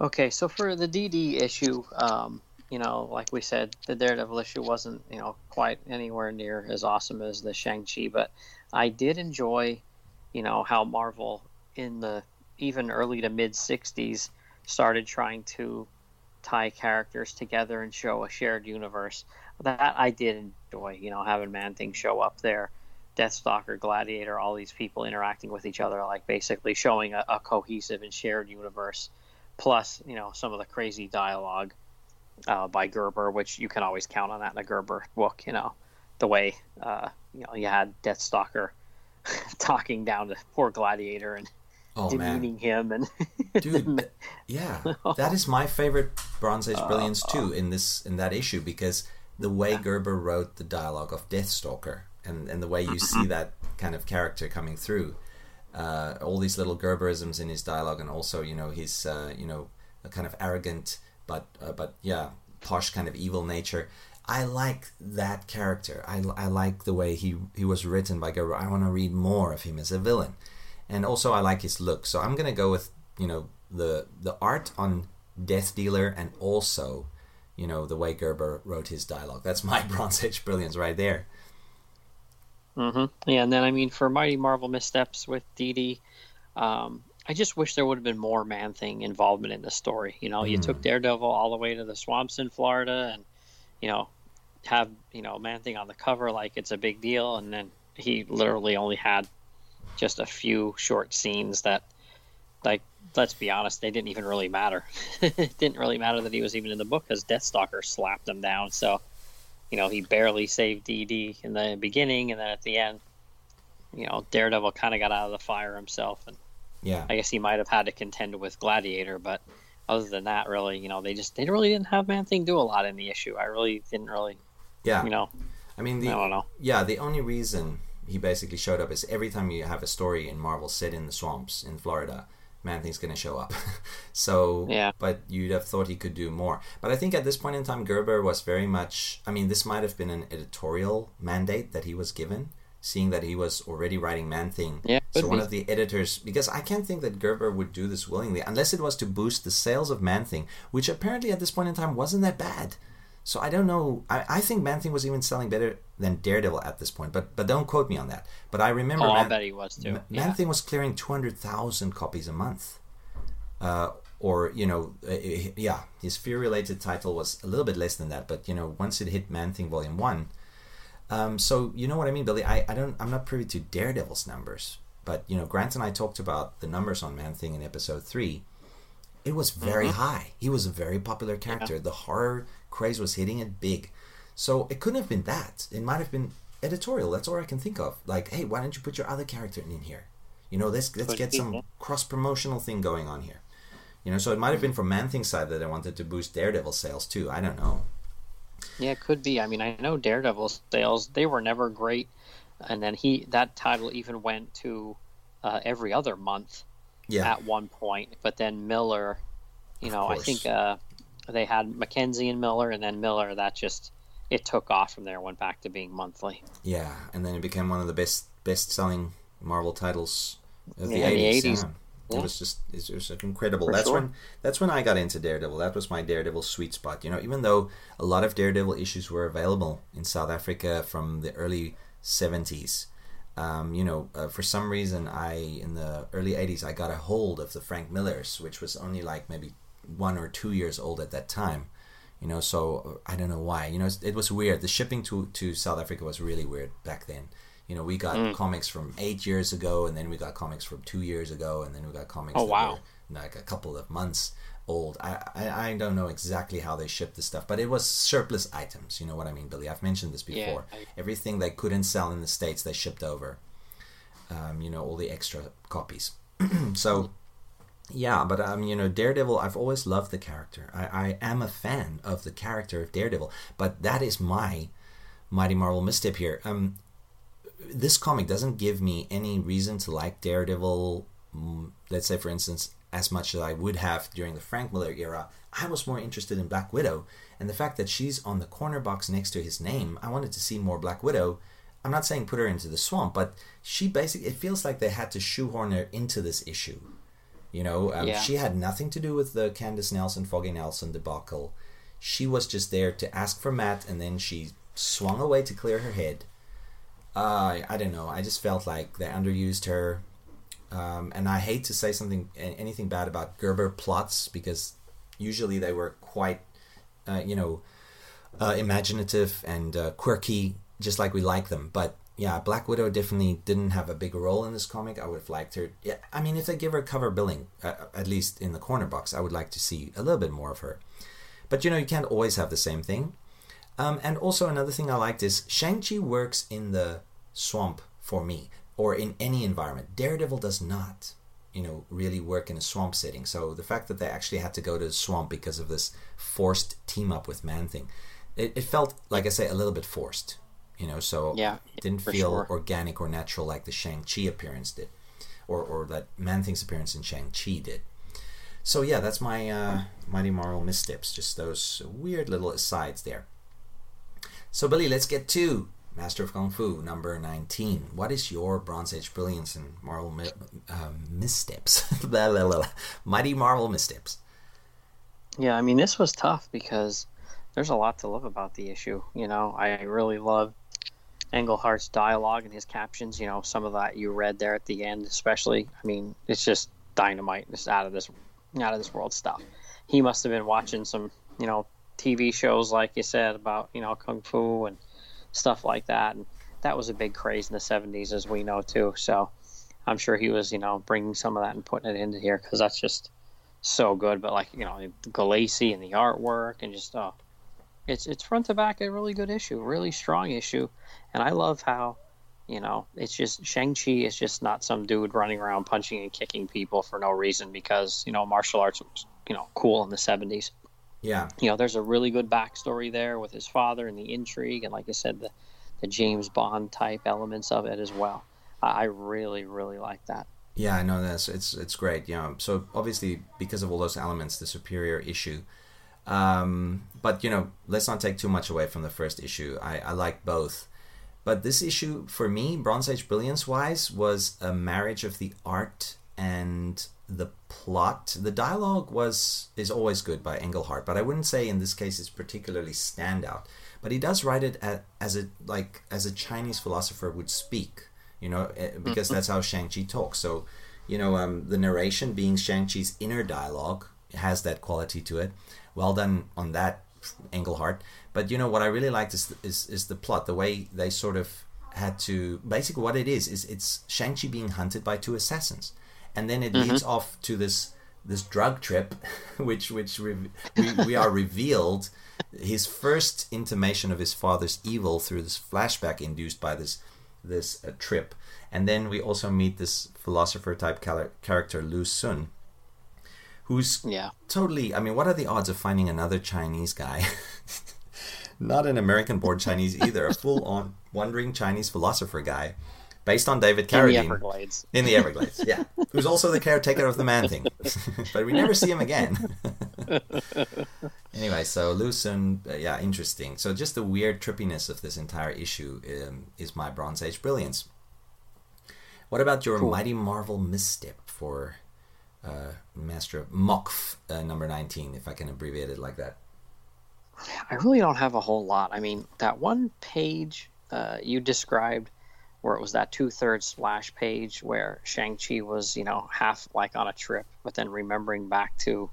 Okay, so for the DD issue, um, you know, like we said, the Daredevil issue wasn't, you know, quite anywhere near as awesome as the Shang-Chi, but I did enjoy you know how Marvel in the even early to mid '60s started trying to tie characters together and show a shared universe. That I did enjoy, you know, having Man Thing show up there, Deathstalker, Gladiator, all these people interacting with each other, like basically showing a, a cohesive and shared universe. Plus, you know, some of the crazy dialogue uh, by Gerber, which you can always count on that in a Gerber book. You know, the way uh, you know you had Deathstalker [laughs] talking down to poor Gladiator and Oh demeaning him, and [laughs] dude, yeah, [laughs] that is my favorite Bronze Uh, Age brilliance too in this in that issue because the way Gerber wrote the dialogue of Deathstalker and and the way you see [clears throat] that kind of character coming through, uh, all these little Gerberisms in his dialogue and also you know his uh, you know a kind of arrogant but uh, but yeah posh kind of evil nature. I like that character. I, I like the way he he was written by Gerber. I want to read more of him as a villain and also I like his look. So I'm gonna go with you know the the art on Death Dealer and also you know the way Gerber wrote his dialogue. That's my [laughs] Bronze Age brilliance right there. hmm Yeah, and then I mean, for Mighty Marvel missteps with Dee Dee, um, I just wish there would have been more Man Thing involvement in the story. You know, you took hmm. Daredevil all the way to the swamps in Florida, and you know, have you know Man Thing on the cover like it's a big deal, and then he literally only had just a few short scenes that, like, let's be honest, they didn't even really matter. [laughs] it didn't really matter that he was even in the book because Deathstalker slapped him down. So you know, he barely saved DD in the beginning, and then at the end, you know, Daredevil kind of got out of the fire himself, and Yeah, I guess he might have had to contend with Gladiator, but other than that, really, you know, they just they really didn't have Man Thing do a lot in the issue. I really didn't really, yeah. you know, I mean, the, I don't know. yeah, the only reason he basically showed up is every time you have a story in Marvel set in the swamps in Florida, Man Thing's gonna show up. [laughs] so, Yeah. but you'd have thought he could do more. But I think at this point in time, Gerber was very much. I mean, this might have been an editorial mandate that he was given, seeing that he was already writing Man Thing. Yeah, So one be. of the editors, because I can't think that Gerber would do this willingly, unless it was to boost the sales of Man Thing, which apparently at this point in time wasn't that bad. So I don't know. I, I think Man Thing was even selling better than Daredevil at this point, but but don't quote me on that. But I remember oh, Man, bet he was too. Man Yeah. Thing was clearing two hundred thousand copies a month. Uh, or you know, uh, uh, yeah, his fear-related title was a little bit less than that, but you know, once it hit Man Thing Volume One, um, so you know what I mean, Billy. I, I don't I'm not privy to Daredevil's numbers, but you know, Grant and I talked about the numbers on Man Thing in episode three. It was mm-hmm. very high. He was a very popular character. The horror craze was hitting it big, so it couldn't have been that. It might have been editorial. That's all I can think of. Like, hey, why don't you put your other character in here? You know, let's let's get some cross promotional thing going on here. You know, so it might have been from Man Thing's side that I wanted to boost Daredevil sales too. I don't know. Yeah, it could be. I mean, I know Daredevil's sales they were never great, and then he that title even went to uh, every other month Yeah, at one point. But then Miller, you know, I think uh, they had McKenzie and Miller, and then Miller that just it took off from there, went back to being monthly. yeah, and then it became one of the best best selling Marvel titles of the Yeah, in the eighties. 80s. It was just it was incredible. For that's sure. when that's when I got into Daredevil. That was my Daredevil sweet spot. You know, even though a lot of Daredevil issues were available in South Africa from the early seventies. Um, you know, uh, for some reason, I in the early '80s I got a hold of the Frank Millers, which was only like maybe one or two years old at that time. You know, so uh, I don't know why. You know, it was weird. The shipping to to South Africa was really weird back then. You know, we got Mm. comics from eight years ago, and then we got comics from two years ago, and then we got comics. Oh, wow. were like a couple of months old. I, I I don't know exactly how they shipped the stuff, but it was surplus items. You know what I mean, Billy? I've mentioned this Yeah, before. I- Everything they couldn't sell in the states, they shipped over. Um, you know, all the extra copies. [clears throat] so yeah, but um, you know, Daredevil. I've always loved the character. I, I am a fan of the character of Daredevil. But that is my Mighty Marvel misstep here. Um, this comic doesn't give me any reason to like Daredevil. mm, Let's say, for instance, as much as I would have during the Frank Miller era. I was more interested in Black Widow, and the fact that she's on the corner box next to his name. I wanted to see more Black Widow. I'm not saying put her into the swamp, but she basically. It feels like they had to shoehorn her into this issue. You know, um, Yeah. she had nothing to do with the Candace Nelson, Foggy Nelson debacle. She was just there to ask for Matt, and then she swung away to clear her head. Uh, I don't know. I just felt like they underused her. Um, and I hate to say something anything bad about Gerber plots because usually they were quite, uh, you know, uh, imaginative and uh, quirky, just like we like them. But yeah, Black Widow definitely didn't have a big role in this comic. I would have liked her. Yeah, I mean, if they give her cover billing, uh, at least in the corner box, I would like to see a little bit more of her. But you know, you can't always have the same thing. Um, and also another thing I liked is Shang-Chi works in the swamp for me, or in any environment. Daredevil does not, you know, really work in a swamp setting. So the fact that they actually had to go to the swamp because of this forced team up with Man Thing, it, it felt, like I say, a little bit forced. You know, so Yeah, it didn't feel sure. organic or natural like the Shang-Chi appearance did, or, or that Man Thing's appearance in Shang-Chi did. So yeah, that's my uh, Mighty Marvel missteps. Just those weird little asides there. So Billy, let's get to Master of Kung Fu number nineteen. What is your Bronze Age brilliance and Marvel mi- um, missteps? [laughs] Blah, blah. Mighty Marvel missteps. Yeah, I mean, this was tough because there's a lot to love about the issue. You know, I really love Englehart's dialogue and his captions. You know, some of that you read there at the end, especially. I mean, it's just dynamite. It's out of this, out of this world stuff. He must have been watching some, you know, TV shows like you said about you know kung fu and stuff like that, and that was a big craze in the '70s, as we know too. So, I'm sure he was, you know, bringing some of that and putting it into here because that's just so good. But like you know, Gulacy and the artwork and just oh, it's it's front to back a really good issue, really strong issue, and I love how you know it's just Shang Chi is just not some dude running around punching and kicking people for no reason because you know martial arts was you know cool in the seventies. Yeah, You know, there's a really good backstory there with his father and the intrigue, and like I said, the the James Bond type elements of it as well. I, I really really like that. yeah, I know that's it's it's great. Yeah, so obviously because of all those elements, the superior issue. Um, but you know, let's not take too much away from the first issue. I, I like both. But this issue, for me, Bronze Age Brilliance wise, was a marriage of the art and the plot. The dialogue was is always good by Englehart, but I wouldn't say in this case it's particularly standout. But he does write it at, as a like as a Chinese philosopher would speak, you know, eh, because that's how Shang Chi talks. So, you know, um, the narration being Shang Chi's inner dialogue has that quality to it. Well done on that, Englehart. But you know what I really liked is is is the plot, the way they sort of had to basically what it is is it's Shang Chi being hunted by two assassins, and then it leads off to this this drug trip, [laughs] which which re- we, we are revealed his first intimation of his father's evil through this flashback induced by this this uh, trip, and then we also meet this philosopher type cal- character Lu Sun, who's Yeah. totally. I mean, what are the odds of finding another Chinese guy? [laughs] Not an American born Chinese either, a full on wandering Chinese philosopher guy based on David In the Carradine. Everglades. In the Everglades, yeah. Who's also the caretaker of the man thing. [laughs] [laughs] but we never see him again. [laughs] anyway, so Lucen, uh, yeah, interesting. So just the weird trippiness of this entire issue um, is my Bronze Age brilliance. What about your Mighty Marvel misstep for uh, Master of Mokf uh, number 19, if I can abbreviate it like that? I really don't have a whole lot. I mean, that one page uh, you described, where it was that two thirds splash page where Shang Chi was, you know, half like on a trip, but then remembering back to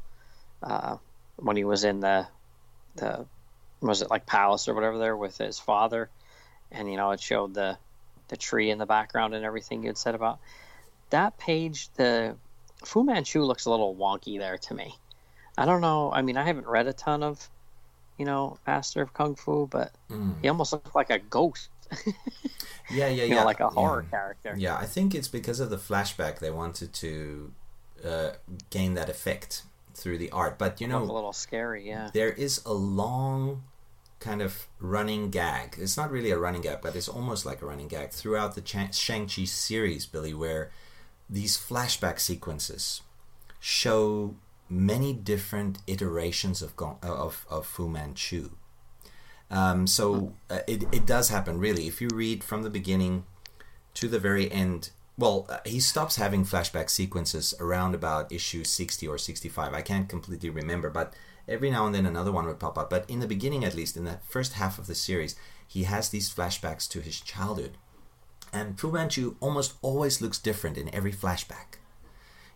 uh, when he was in the the was it like palace or whatever there with his father, and you know it showed the the tree in the background and everything you had said about that page. The Fu Manchu looks a little wonky there to me. I don't know. I mean, I haven't read a ton of you know, master of kung fu, but he almost looked like a ghost, Yeah, yeah, you yeah. know, like a horror yeah. character. Yeah, I think it's because of the flashback they wanted to uh, gain that effect through the art. But you know, a little scary, yeah. there is a long kind of running gag. It's not really a running gag, but it's almost like a running gag throughout the Cha- Shang-Chi series, Billy, where these flashback sequences show many different iterations of Gon- of, of Fu Manchu. Um, so uh, it, it does happen, really. If you read from the beginning to the very end, well, uh, he stops having flashback sequences around about issue 60 or 65. I can't completely remember, but every now and then another one would pop up. But in the beginning, at least, in the first half of the series, he has these flashbacks to his childhood. And Fu Manchu almost always looks different in every flashback.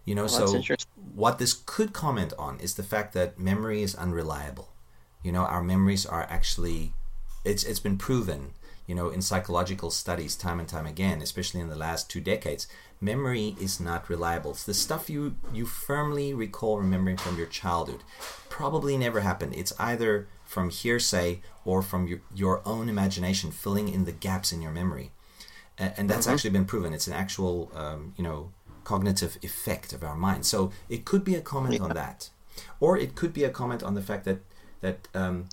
You know, Well, so what this could comment on is the fact that memory is unreliable. You know, our memories are actually it's it's been proven, you know, in psychological studies time and time again, especially in the last two decades, memory is not reliable. It's the stuff you you firmly recall remembering from your childhood probably never happened. It's either from hearsay or from your, your own imagination filling in the gaps in your memory. A- and that's actually been proven. It's an actual, um, you know, cognitive effect of our mind. So it could be a comment on that, or it could be a comment on the fact that that um,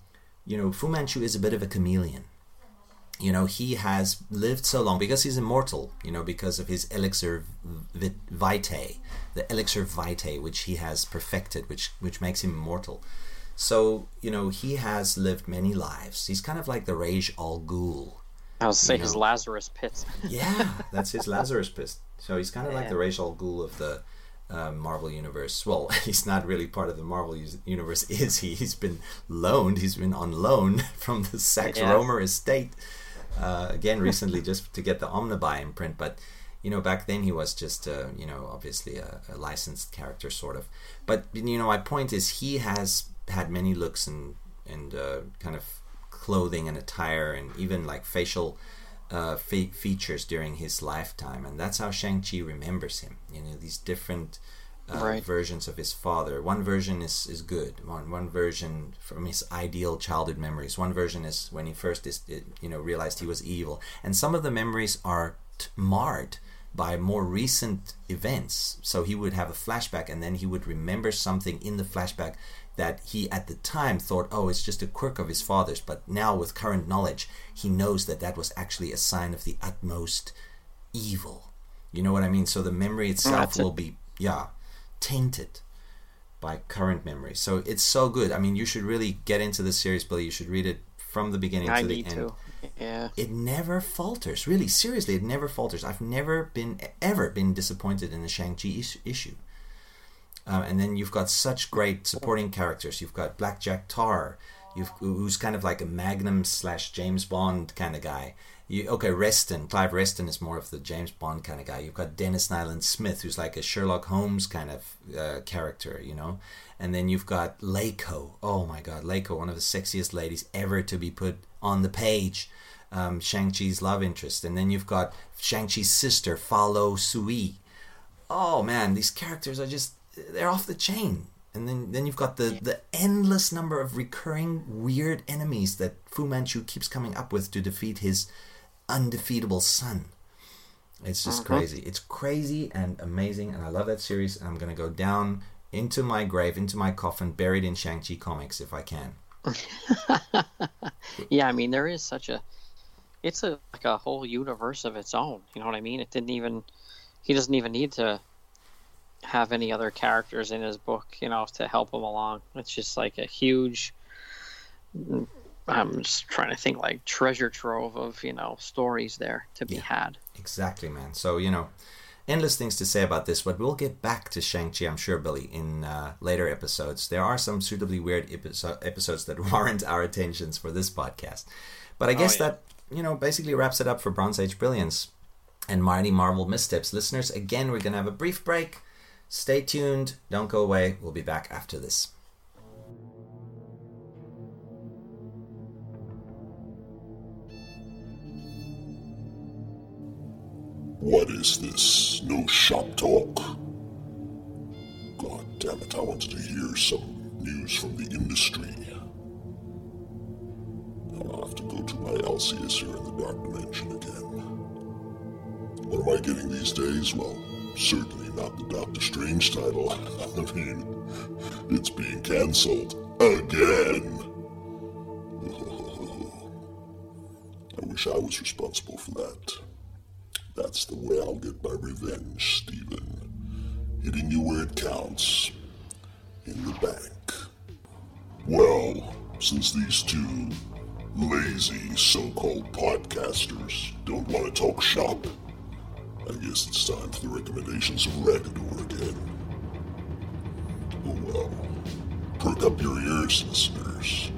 you know Fu Manchu is a bit of a chameleon. You know, he has lived so long because he's immortal. You know, because of his elixir vit- vitae, the elixir vitae, which he has perfected, which which makes him immortal. So you know, he has lived many lives. He's kind of like the Ra's al Ghul. I was say You his. Lazarus pit. Yeah, that's his Lazarus Pit. So he's kind of like the the Ra's al Ghul of the uh, Marvel universe. Well, [laughs] he's not really part of the Marvel universe, [laughs] is he? He's been loaned. He's been on loan [laughs] from the Sax Yeah. Rohmer estate. Uh, again, recently, just to get the Omnibuy imprint. But you know, back then he was just, uh, you know, obviously a, a licensed character, sort of. But you know, my point is, he has had many looks and and uh, kind of clothing and attire, and even like facial uh, fe- features during his lifetime, and that's how Shang Chi remembers him. You know, these different uh, Right. versions of his father. One version is, is good. One one version from his ideal childhood memories. One version is when he first is, you know realized he was evil, and some of the memories are t- marred by more recent events. So he would have a flashback, and then he would remember something in the flashback that he at the time thought, oh, it's just a quirk of his father's. But now, with current knowledge, he knows that that was actually a sign of the utmost evil. You know what I mean? So the memory itself it. will be, yeah, tainted by current memory. So it's so good. I mean, you should really get into the series, Billy. You should read it from the beginning I to the need end to. Yeah. it never falters. Really, seriously, it never falters. I've never been ever been disappointed in the Shang Chi is- issue. Um, and then you've got such great supporting characters. You've got Black Jack Tarr, who's kind of like a Magnum slash James Bond kind of guy. You, okay, Reston, Clive Reston is more of the James Bond kind of guy. You've got Denis Nayland Smith, who's like a Sherlock Holmes kind of uh, character, you know. And then you've got Leiko. Oh my God, Leiko, one of the sexiest ladies ever to be put on the page. Um, Shang-Chi's love interest. And then you've got Shang-Chi's sister, Fah Lo Suee. Oh man, these characters are just they're off the chain. And then, then you've got the, the endless number of recurring weird enemies that Fu Manchu keeps coming up with to defeat his undefeatable son. It's just mm-hmm. crazy. It's crazy and amazing, and I love that series. And I'm gonna go down into my grave, into my coffin, buried in Shang-Chi comics if I can. [laughs] Yeah, I mean there is such a it's a like a whole universe of its own. You know what I mean? It didn't even he doesn't even need to have any other characters in his book, you know, to help him along. It's just like a huge I'm just trying to think like treasure trove of, you know, stories there to be Yeah. had. Exactly, man. So, you know, endless things to say about this, but we'll get back to Shang-Chi, I'm sure, Billy, in uh, later episodes. There are some suitably weird episo- episodes that [laughs] warrant our attentions for this podcast. But I guess yeah. that, you know, basically wraps it up for Bronze Age Brilliance and Mighty Marvel Missteps. Listeners, again, we're going to have a brief break. Stay tuned. Don't go away. We'll be back after this. What is this? No shop talk? God damn it, I wanted to hear some news from the industry. I'll have to go to my Alcius here in the Dark Dimension again. What am I getting these days? Well, certainly not the Doctor Strange title. I mean, it's being cancelled. Again! I wish I was responsible for that. That's the way I'll get my revenge, Stephen. Hitting you where it counts. In the bank. Well, since these two lazy so-called podcasters don't want to talk shop, I guess it's time for the recommendations of Raggador again. Oh well. Perk up your ears, listeners.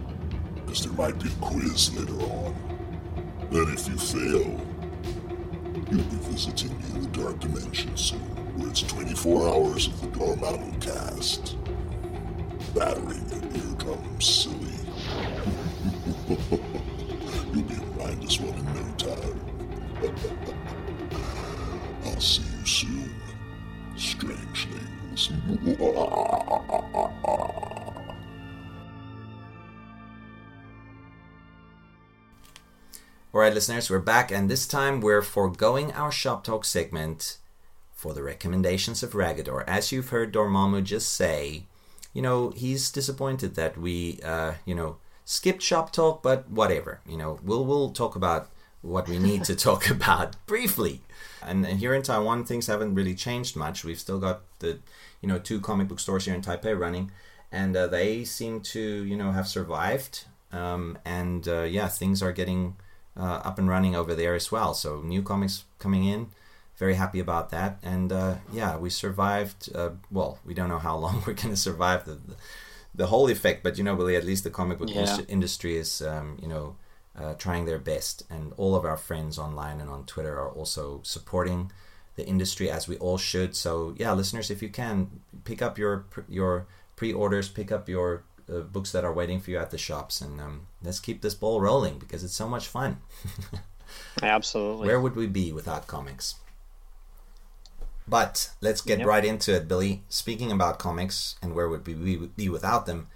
Because there might be a quiz later on. Then if you fail, You'll be visiting me in the dark dimension soon, where it's 24 hours of the Dormammu cast. Battering your eardrums silly. [laughs] You'll be a mindless one in no time. [laughs] I'll see you soon, strangelings. All right, listeners, we're back, and this time we're foregoing our shop talk segment for the recommendations of Raggador. As you've heard Dormammu just say, you know, he's disappointed that we, uh, you know, skipped shop talk, but whatever. You know, we'll we'll talk about what we need to talk [laughs] about briefly. And, and here in Taiwan, things haven't really changed much. We've still got the, you know, two comic book stores here in Taipei running, and uh, they seem to, you know, have survived. Um, and uh, yeah, things are getting uh, up and running over there as well. So new comics coming in. Very happy about that. And uh, yeah, we survived. Uh, well, we don't know how long [laughs] we're going to survive the, the the whole effect, but you know, really, at least the comic book Yeah. industry- industry is, um, you know, uh, trying their best. And all of our friends online and on Twitter are also supporting the industry as we all should. So yeah, listeners, if you can pick up your your pre-orders, pick up your uh, books that are waiting for you at the shops, and um, let's keep this ball rolling because it's so much fun. [laughs] Absolutely. Where would we be without comics? But let's get Yep. right into it, Billy. Speaking about comics and where would we be- be without them,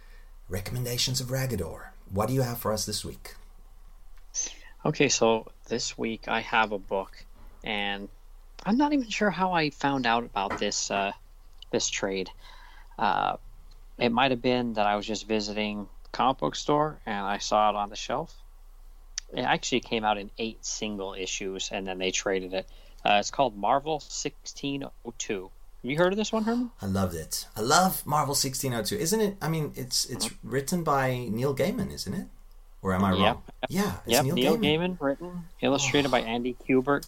recommendations of Raggador. What do you have for us this week? Okay, so this week I have a book, and I'm not even sure how I found out about this uh, this trade. Uh, it might have been that I was just visiting comic book store and I saw it on the shelf. It actually came out in eight single issues, and then they traded it. Uh, it's called Marvel 1602. Have you heard of this one, Herman? I loved it. I love Marvel 1602. Isn't it? I mean, it's it's written by Neil Gaiman, isn't it? Or am I Yep. wrong? Yeah, it's Yep, Neil, Neil, Gaiman. Gaiman. written, illustrated by Andy Kubert.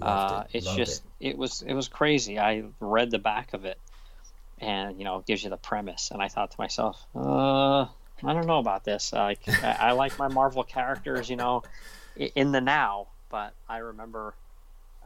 Uh, it. it's Loved just it. was it was crazy. I read the back of it, and you know, it gives you the premise, and I thought to myself, uh, I don't know about this. Like, I, I like my Marvel characters, you know, in the now, but I remember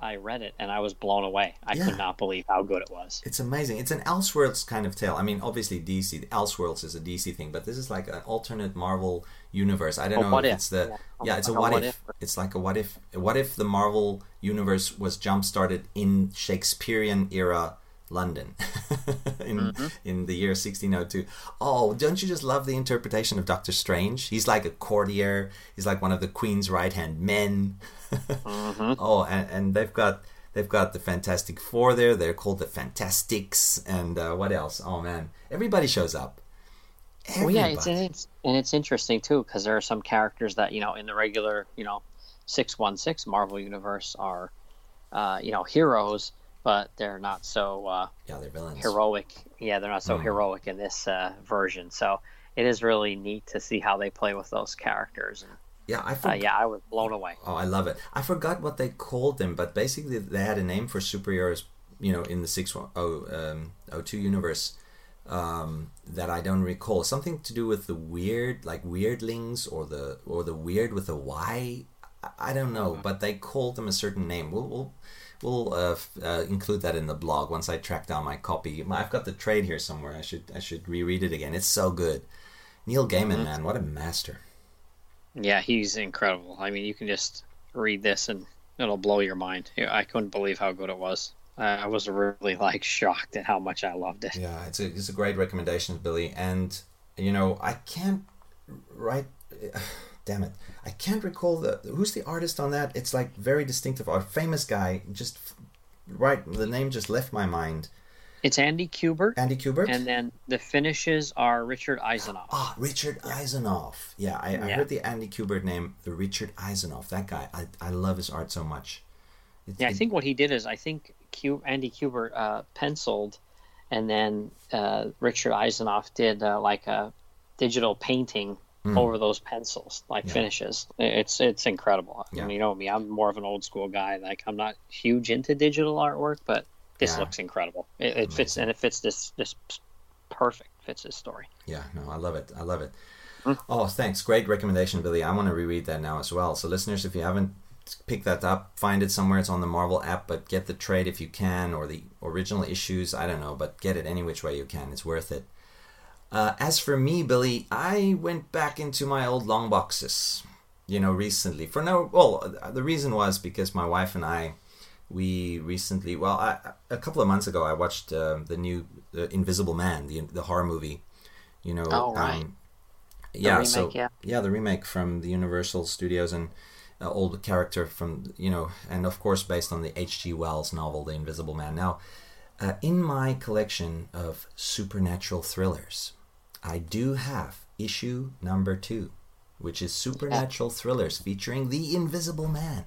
I read it and I was blown away. I Yeah. could not believe how good it was. It's amazing. It's an Elseworlds kind of tale. I mean, obviously DC, Elseworlds is a DC thing, but this is like an alternate Marvel universe. I don't know what if if. it's the Yeah. yeah, it's a Like a what, what if. if. It's like a what if. What if the Marvel universe was jump started in Shakespearean era London [laughs] in Mm-hmm. in the year 1602. Oh, don't you just love the interpretation of Doctor Strange? He's like a courtier. He's like one of the Queen's right hand men. Mm-hmm. [laughs] Oh, and, and they've got they've got the Fantastic Four there. They're called the Fantastics, and uh, what else? Oh man, everybody shows up. Well, yeah, it's, and it's and it's interesting too because there are some characters that you know in the regular you know six one six Marvel universe are uh, you know heroes, but they're not so uh, yeah, they're villains. heroic. Yeah, they're not so Mhm. heroic in this uh, version. So it is really neat to see how they play with those characters. And Yeah, I uh, yeah, I was blown away. Oh, I love it. I forgot what they called them, but basically they had a name for superheroes. You know, in the six one oh um oh two universe. Um, that I don't recall. Something to do with the weird, like weirdlings, or the or the weird with a Y. I- don't know, but they called them a certain name. We'll we'll, we'll uh, f- uh, include that in the blog once I track down my copy. I've got the trade here somewhere. I should I should reread it again. It's so good. Neil Gaiman, man, what a master. Yeah, he's incredible. I mean, you can just read this and it'll blow your mind. I couldn't believe how good it was. I I was really like shocked at how much I loved it. Yeah, it's a it's a great recommendation, Billy. And you know, I can't write. [sighs] Damn it, I can't recall the who's the artist on that. It's like very distinctive, a famous guy. Just right, the name just left my mind. It's Andy Kubert, Andy Kubert. and then the finishes are Richard Isanove. Ah, Richard Isanove. Yeah, I, I Yeah. heard the Andy Kubert name, the Richard Isanove. That guy, I, I love his art so much. Yeah, I think what he did is I think Q, Andy Kubert uh, penciled, and then uh, Richard Isanove did uh, like a digital painting over those pencils, like. Yeah. finishes. It's it's incredible. I mean, you know me, I'm more of an old school guy. Like I'm not huge into digital artwork, but this Yeah. looks incredible. It, it fits and it fits this this perfect fits his story. Yeah, no, I love it. I love it. Mm. Oh, thanks. Great recommendation, Billy. I want to reread that now as well. So, listeners, if you haven't pick that up, find it somewhere. It's on the Marvel app, but get the trade if you can, or the original issues. I don't know, but get it any which way you can. It's worth it. Uh, as for me, Billy, I went back into my old long boxes, you know, recently. For no, well, uh, the reason was because my wife and I, we recently, well, I, a couple of months ago, I watched uh, the new uh, Invisible Man, the the horror movie. You know, Oh, right. um, yeah, remake, so yeah. the remake from the Universal Studios and uh, old character from you know, and of course based on the H.G. Wells novel, The Invisible Man. Now, uh, in my collection of supernatural thrillers, I do have issue number two, which is supernatural thrillers featuring the Invisible Man.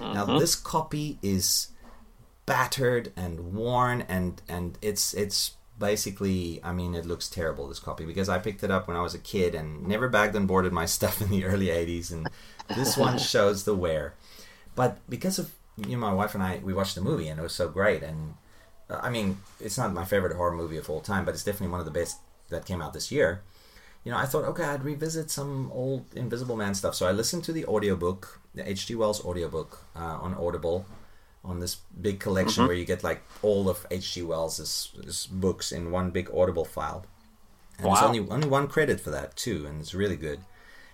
Now, this copy is battered and worn, and and it's it's basically, I mean, it looks terrible. This copy because I picked it up when I was a kid and never bagged and boarded my [laughs] stuff in the early '80s, and this [laughs] one shows the wear. But because of you know, my wife and I, we watched the movie and it was so great, and uh, I mean, it's not my favorite horror movie of all time, but it's definitely one of the best that came out this year. You know, I thought, okay, I'd revisit some old Invisible Man stuff. So I listened to the audiobook, the H.G. Wells audiobook uh, on Audible, on this big collection where you get like all of H.G. Wells's his books in one big Audible file. And there's only only one credit for that too, and it's really good.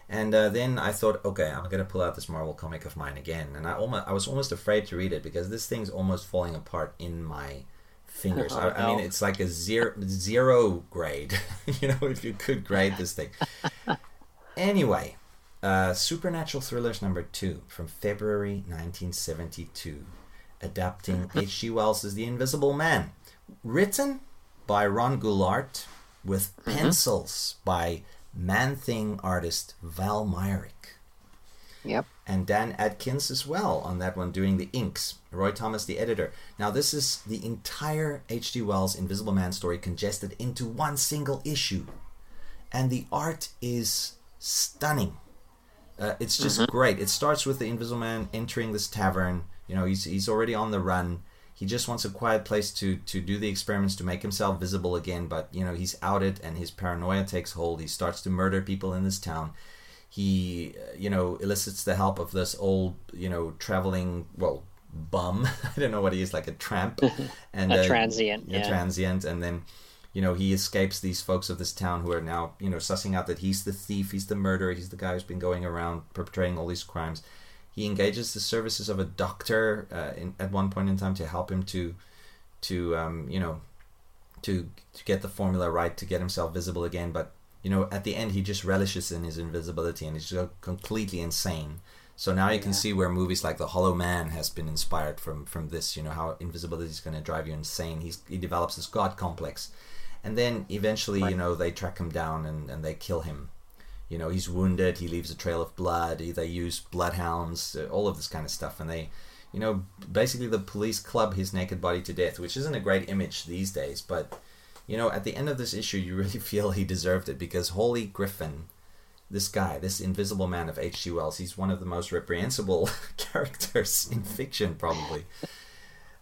And uh, then I thought, okay, I'm gonna pull out this Marvel comic of mine again, and I almost I was almost afraid to read it because this thing's almost falling apart in my fingers. [laughs] I, I mean, it's like a zero zero grade. [laughs] you know, if you could grade this thing. [laughs] anyway, uh, Supernatural Thrillers number two from February 1972, adapting H.G. Wells' The Invisible Man, written by Ron Goulart with pencils by Man Thing artist Val Mayerik Yep. and Dan Adkins as well on that one doing the inks. Roy Thomas, the editor. Now, this is the entire H.G. Wells Invisible Man story congested into one single issue. And the art is stunning. Uh, it's just great. It starts with the Invisible Man entering this tavern. You know, he's, he's already on the run. He just wants a quiet place to, to do the experiments to make himself visible again. But, you know, he's outed and his paranoia takes hold. He starts to murder people in this town he uh, you know elicits the help of this old you know traveling well bum [laughs] i don't know what he is like a tramp [laughs] and A uh, transient, a yeah. transient and then you know he escapes these folks of this town who are now you know sussing out that he's the thief he's the murderer he's the guy who's been going around perpetrating all these crimes he engages the services of a doctor uh, in, at one point in time to help him to to um, you know to to get the formula right to get himself visible again. But you know at the end he just relishes in his invisibility and he's just completely insane. So now you can see where movies like the hollow man has been inspired from from this you know how invisibility is going to drive you insane. He's, he develops this god complex. And then eventually you know they track him down and, and they kill him you know he's wounded he leaves a trail of blood they use bloodhounds uh, all of this kind of stuff and they you know basically the police club his naked body to death which isn't a great image these days but you know at the end of this issue you really [laughs] feel he deserved it because holy griffin this guy this invisible man of hg wells he's one of the most reprehensible [laughs] characters in fiction probably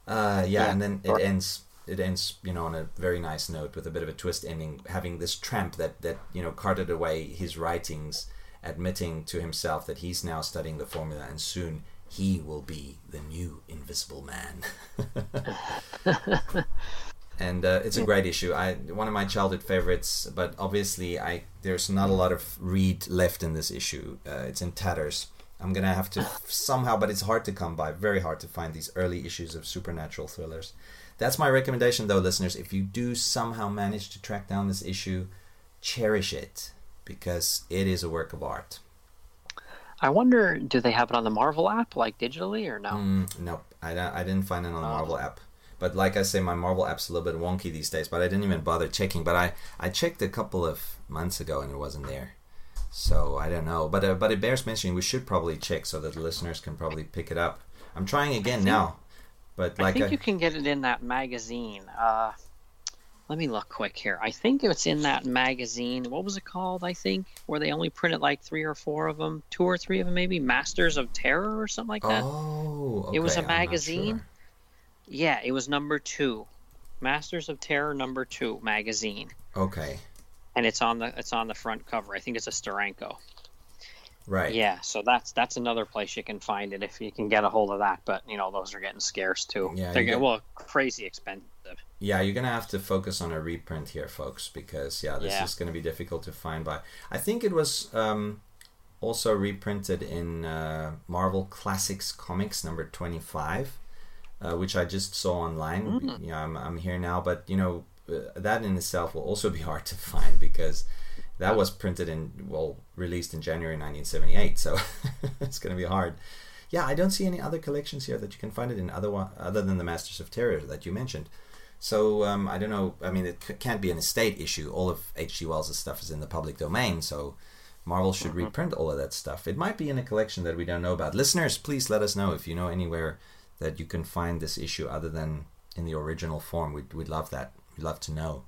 uh, yeah, and then it ends. It ends, you know, on a very nice note with a bit of a twist ending, having this tramp that that you know carted away his writings, admitting to himself that he's now studying the formula, and soon he will be the new Invisible Man. [laughs] and uh, it's a great issue. I one of my childhood favorites, but obviously I there's not a lot of read left in this issue. Uh, it's in tatters. I'm gonna have to [sighs] somehow, but it's hard to come by. Very hard to find these early issues of supernatural thrillers. That's my recommendation, though, listeners. If you do somehow manage to track down this issue, cherish it because it is a work of art. I wonder, do they have it on the Marvel app, like digitally, or no? Mm, nope, I, I didn't find it on the Marvel app. But like I say, my Marvel app's a little bit wonky these days. But I didn't even bother checking. But I, I checked a couple of months ago and it wasn't there. So I don't know. But uh, but it bears mentioning. We should probably check so that the listeners can probably pick it up. I'm trying again now. But I think I, you can get it in that magazine. Uh, let me look quick here. I think it's in that magazine. What was it called? I think where they only printed like three or four of them, two or three of them, maybe Masters of Terror or something like that. oh, It was okay, a magazine? sure. Yeah, it was number two, Masters of Terror number two magazine, Okay. and it's on the it's on the front cover. I think it's a Steranko. Right. Yeah, so that's that's another place you can find it if you can get a hold of that. But you know, those are getting scarce too. Yeah, they're you get, get- well crazy expensive. Yeah, you're gonna have to focus on a reprint here, folks, because yeah, this Yeah. is gonna be difficult to find. By I think it was um, also reprinted in uh, Marvel Classics Comics number twenty five, uh, which I just saw online. Mm. Yeah, I'm, I'm here now, but you know uh, that in itself will also be [laughs] hard to find because that was printed in well released in January 1978, so [laughs] it's gonna be hard. Yeah, I don't see any other collections here that you can find it in other other than the Masters of Terror that you mentioned. So um, I don't know. I mean, it c- can't be an estate issue. All of H.G. Wells' stuff is in the public domain, so Marvel should reprint all of that stuff. It might be in a collection that we don't know about. Listeners, please let us know if you know anywhere that you can find this issue other than in the original form. We'd, we'd love that. We'd love to know.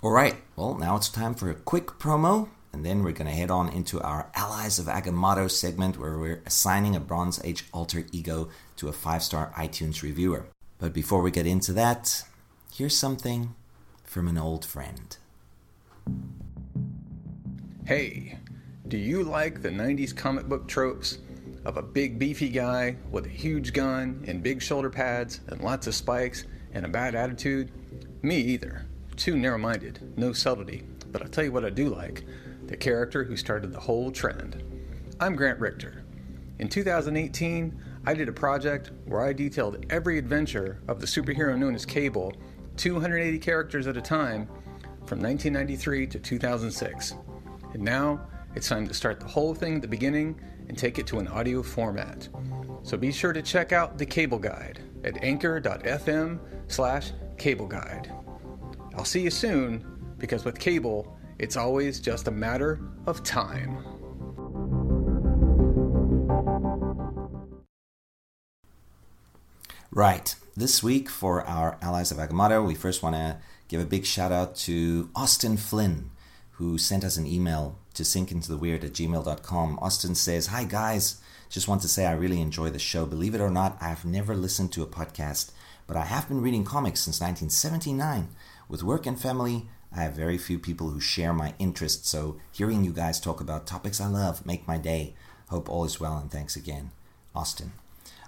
All right. Well, now it's time for a quick promo, and then we're going to head on into our Allies of Agamotto segment where we're assigning a Bronze Age alter ego to a five star iTunes reviewer. But before we get into that, here's something from an old friend. Hey, do you like the 90s comic book tropes of a big beefy guy with a huge gun and big shoulder pads and lots of spikes and a bad attitude? Me either. Too narrow minded, no subtlety. But I'll tell you what I do like the character who started the whole trend. I'm Grant Richter. In 2018, I did a project where I detailed every adventure of the superhero known as Cable, 280 characters at a time, from 1993 to 2006. And now it's time to start the whole thing at the beginning and take it to an audio format. So be sure to check out the Cable Guide at anchor.fm slash cable guide. I'll see you soon because with cable, it's always just a matter of time. Right. This week for our Allies of Agamotto, we first want to give a big shout out to Austin Flynn, who sent us an email to sinkintotheweird at gmail.com. Austin says, Hi guys, just want to say I really enjoy the show. Believe it or not, I've never listened to a podcast, but I have been reading comics since 1979. With work and family, I have very few people who share my interests, so hearing you guys talk about topics I love make my day. Hope all is well and thanks again. Austin.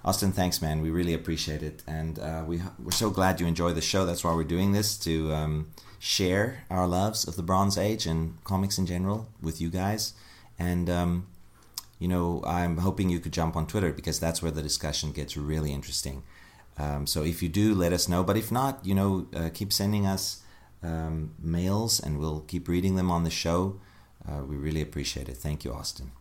Austin, thanks, man. We really appreciate it, and uh, we we're so glad you enjoy the show. That's why we're doing this to um, share our loves of the Bronze Age and comics in general with you guys. And um, you know, I'm hoping you could jump on Twitter because that's where the discussion gets really interesting. Um, so if you do, let us know. But if not, you know, uh, keep sending us um, mails, and we'll keep reading them on the show. Uh, we really appreciate it. Thank you, Austin.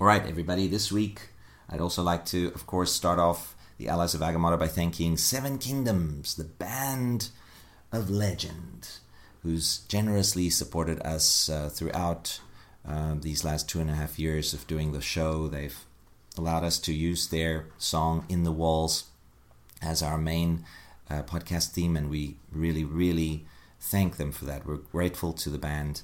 All right, everybody. This week. I'd also like to, of course, start off the Allies of Agamotto by thanking Seven Kingdoms, the band of legend, who's generously supported us uh, throughout uh, these last two and a half years of doing the show. They've allowed us to use their song In the Walls as our main uh, podcast theme, and we really, really thank them for that. We're grateful to the band.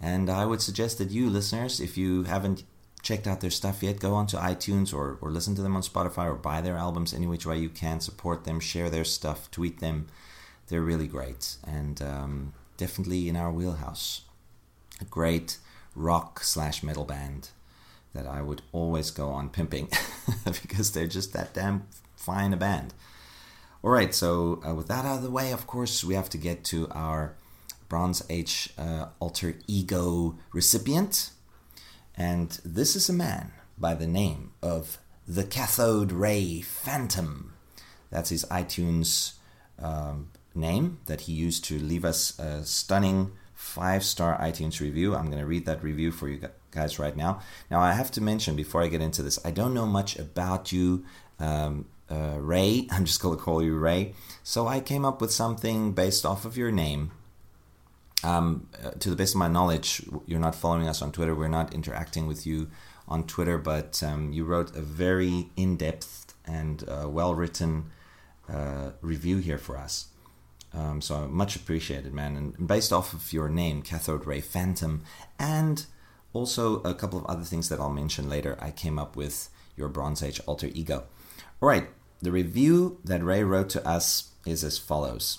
And I would suggest that you, listeners, if you haven't checked out their stuff yet, go onto iTunes or, or listen to them on Spotify or buy their albums any which way you can. Support them, share their stuff, tweet them. They're really great and um, definitely in our wheelhouse. A great rock slash metal band that I would always go on pimping [laughs] because they're just that damn fine a band. All right, so uh, with that out of the way, of course, we have to get to our Bronze Age uh, alter ego recipient. And this is a man by the name of the Cathode Ray Phantom. That's his iTunes um, name that he used to leave us a stunning five star iTunes review. I'm going to read that review for you guys right now. Now, I have to mention before I get into this, I don't know much about you, um, uh, Ray. [laughs] I'm just going to call you Ray. So I came up with something based off of your name. Um, uh, to the best of my knowledge, you're not following us on Twitter. We're not interacting with you on Twitter, but um, you wrote a very in depth and uh, well written uh, review here for us. Um, so much appreciated, man. And based off of your name, Cathode Ray Phantom, and also a couple of other things that I'll mention later, I came up with your Bronze Age alter ego. All right, the review that Ray wrote to us is as follows.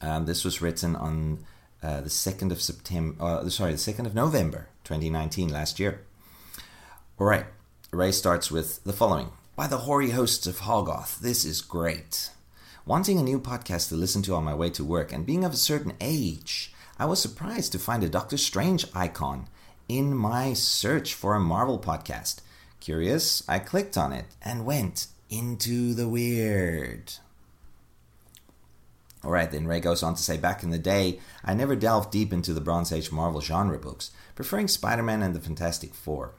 Um, this was written on uh, the 2nd of September, uh, sorry, the 2nd of November 2019, last year. Alright, Ray starts with the following By the hoary hosts of Hoggoth, this is great. Wanting a new podcast to listen to on my way to work and being of a certain age, I was surprised to find a Doctor Strange icon in my search for a Marvel podcast. Curious, I clicked on it and went into the weird. Alright, then Ray goes on to say back in the day, I never delved deep into the Bronze Age Marvel genre books, preferring Spider Man and the Fantastic Four.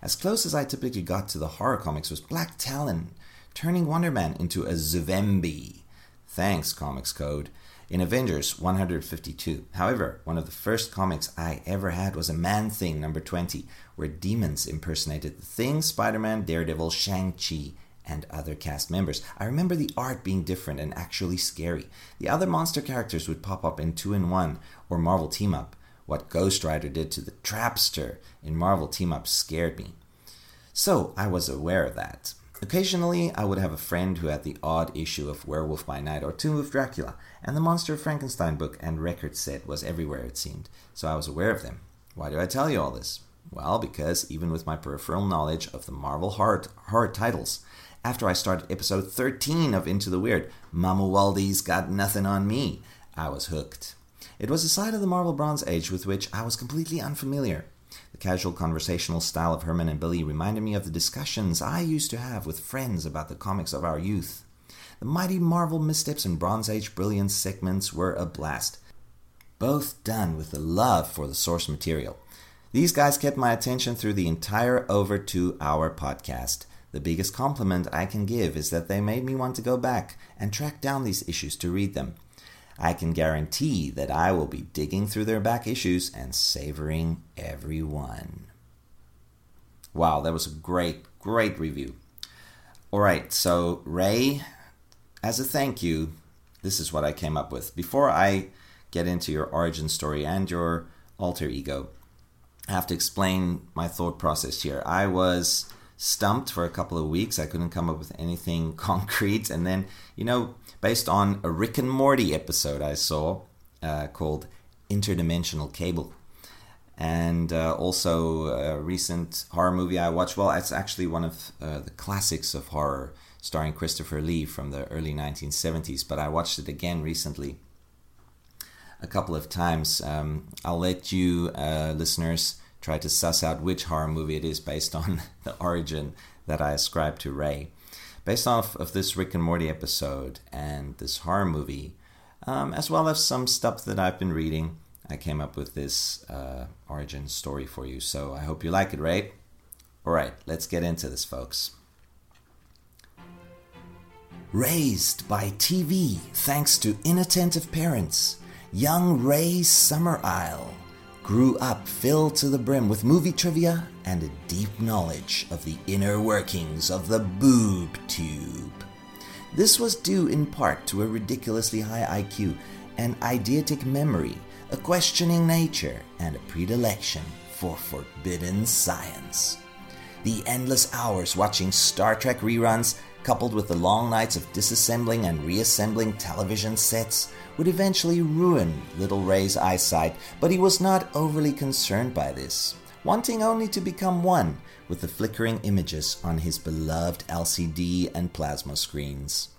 As close as I typically got to the horror comics was Black Talon, turning Wonder Man into a Zuvembie. Thanks, Comics Code. In Avengers 152. However, one of the first comics I ever had was a Man Thing number 20, where demons impersonated the Thing, Spider Man, Daredevil, Shang-Chi, and other cast members. I remember the art being different and actually scary. The other monster characters would pop up in 2 in 1 or Marvel Team Up. What Ghost Rider did to the Trapster in Marvel Team Up scared me. So I was aware of that. Occasionally, I would have a friend who had the odd issue of Werewolf by Night or Tomb of Dracula, and the Monster of Frankenstein book and record set was everywhere, it seemed, so I was aware of them. Why do I tell you all this? Well, because even with my peripheral knowledge of the Marvel horror, horror titles, after I started episode 13 of Into the Weird, Mamuwalde's Got Nothing on Me, I was hooked. It was a side of the Marvel Bronze Age with which I was completely unfamiliar. The casual conversational style of Herman and Billy reminded me of the discussions I used to have with friends about the comics of our youth. The mighty Marvel missteps and Bronze Age brilliance segments were a blast, both done with a love for the source material. These guys kept my attention through the entire over two hour podcast. The biggest compliment I can give is that they made me want to go back and track down these issues to read them. I can guarantee that I will be digging through their back issues and savoring every one. Wow, that was a great, great review. All right, so Ray, as a thank you, this is what I came up with. Before I get into your origin story and your alter ego, I have to explain my thought process here. I was stumped for a couple of weeks. I couldn't come up with anything [laughs] concrete. And then, you know, based on a Rick and Morty episode I saw uh, called Interdimensional Cable. And uh, also a recent horror movie I watched. Well, it's actually one of uh, the classics of horror, starring Christopher Lee from the early 1970s. But I watched it again recently, a couple of times. Um, I'll let you, uh, listeners, try to suss out which horror movie it is based on [laughs] the origin that I ascribe to Ray. Based off of this Rick and Morty episode and this horror movie, um, as well as some stuff that I've been reading, I came up with this uh, origin story for you. So I hope you like it, Ray. All right, let's get into this, folks. Raised by TV thanks to inattentive parents, young Ray Summerisle grew up filled to the brim with movie trivia and a deep knowledge of the inner workings of the boob tube. This was due in part to a ridiculously high IQ, an eidetic memory, a questioning nature, and a predilection for forbidden science. The endless hours watching Star Trek reruns, coupled with the long nights of disassembling and reassembling television sets, would eventually ruin little Ray's eyesight, but he was not overly concerned by this, wanting only to become one with the flickering images on his beloved LCD and plasma screens.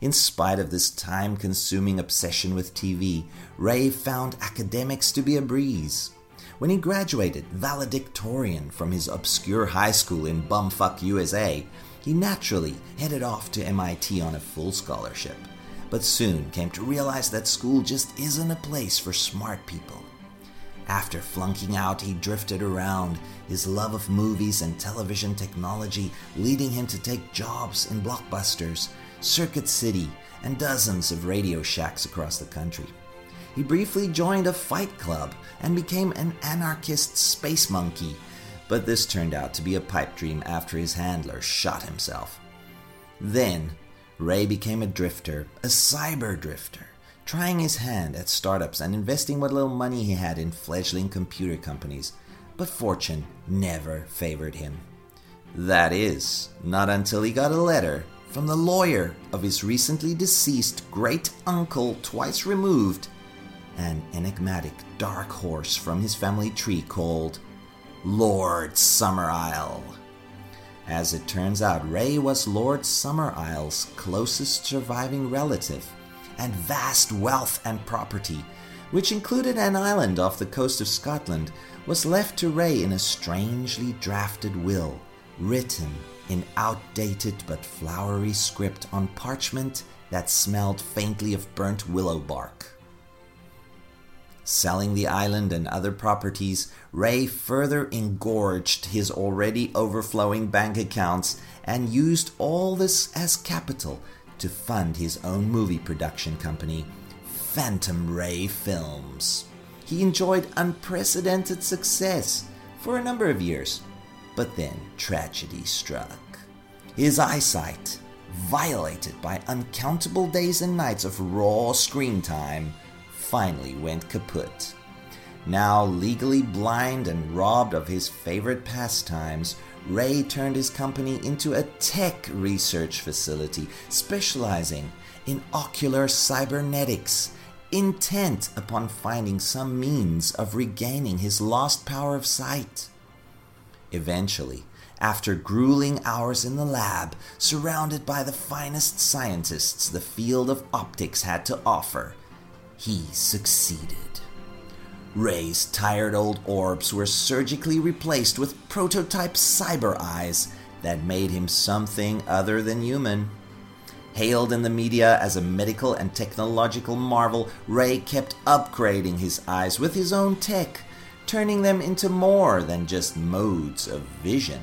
In spite of this time consuming obsession with TV, Ray found academics to be a breeze. When he graduated valedictorian from his obscure high school in bumfuck USA, he naturally headed off to MIT on a full scholarship, but soon came to realize that school just isn't a place for smart people. After flunking out, he drifted around, his love of movies and television technology leading him to take jobs in blockbusters, Circuit City, and dozens of radio shacks across the country. He briefly joined a fight club and became an anarchist space monkey, but this turned out to be a pipe dream after his handler shot himself. Then, Ray became a drifter, a cyber drifter, trying his hand at startups and investing what little money he had in fledgling computer companies, but fortune never favored him. That is, not until he got a letter from the lawyer of his recently deceased great uncle, twice removed, an enigmatic dark horse from his family tree called Lord Summerisle. As it turns out, Ray was Lord Summerisle's closest surviving relative, and vast wealth and property, which included an island off the coast of Scotland, was left to Ray in a strangely drafted will, written in outdated but flowery script on parchment that smelled faintly of burnt willow bark. Selling the island and other properties, Ray further engorged his already overflowing bank accounts and used all this as capital to fund his own movie production company, Phantom Ray Films. He enjoyed unprecedented success for a number of years, but then tragedy struck. His eyesight, violated by uncountable days and nights of raw screen time, finally went kaput. Now legally blind and robbed of his favorite pastimes, Ray turned his company into a tech research facility specializing in ocular cybernetics, intent upon finding some means of regaining his lost power of sight. Eventually, after grueling hours in the lab, surrounded by the finest scientists the field of optics had to offer, he succeeded. Ray's tired old orbs were surgically replaced with prototype cyber eyes that made him something other than human. Hailed in the media as a medical and technological marvel, Ray kept upgrading his eyes with his own tech, turning them into more than just modes of vision.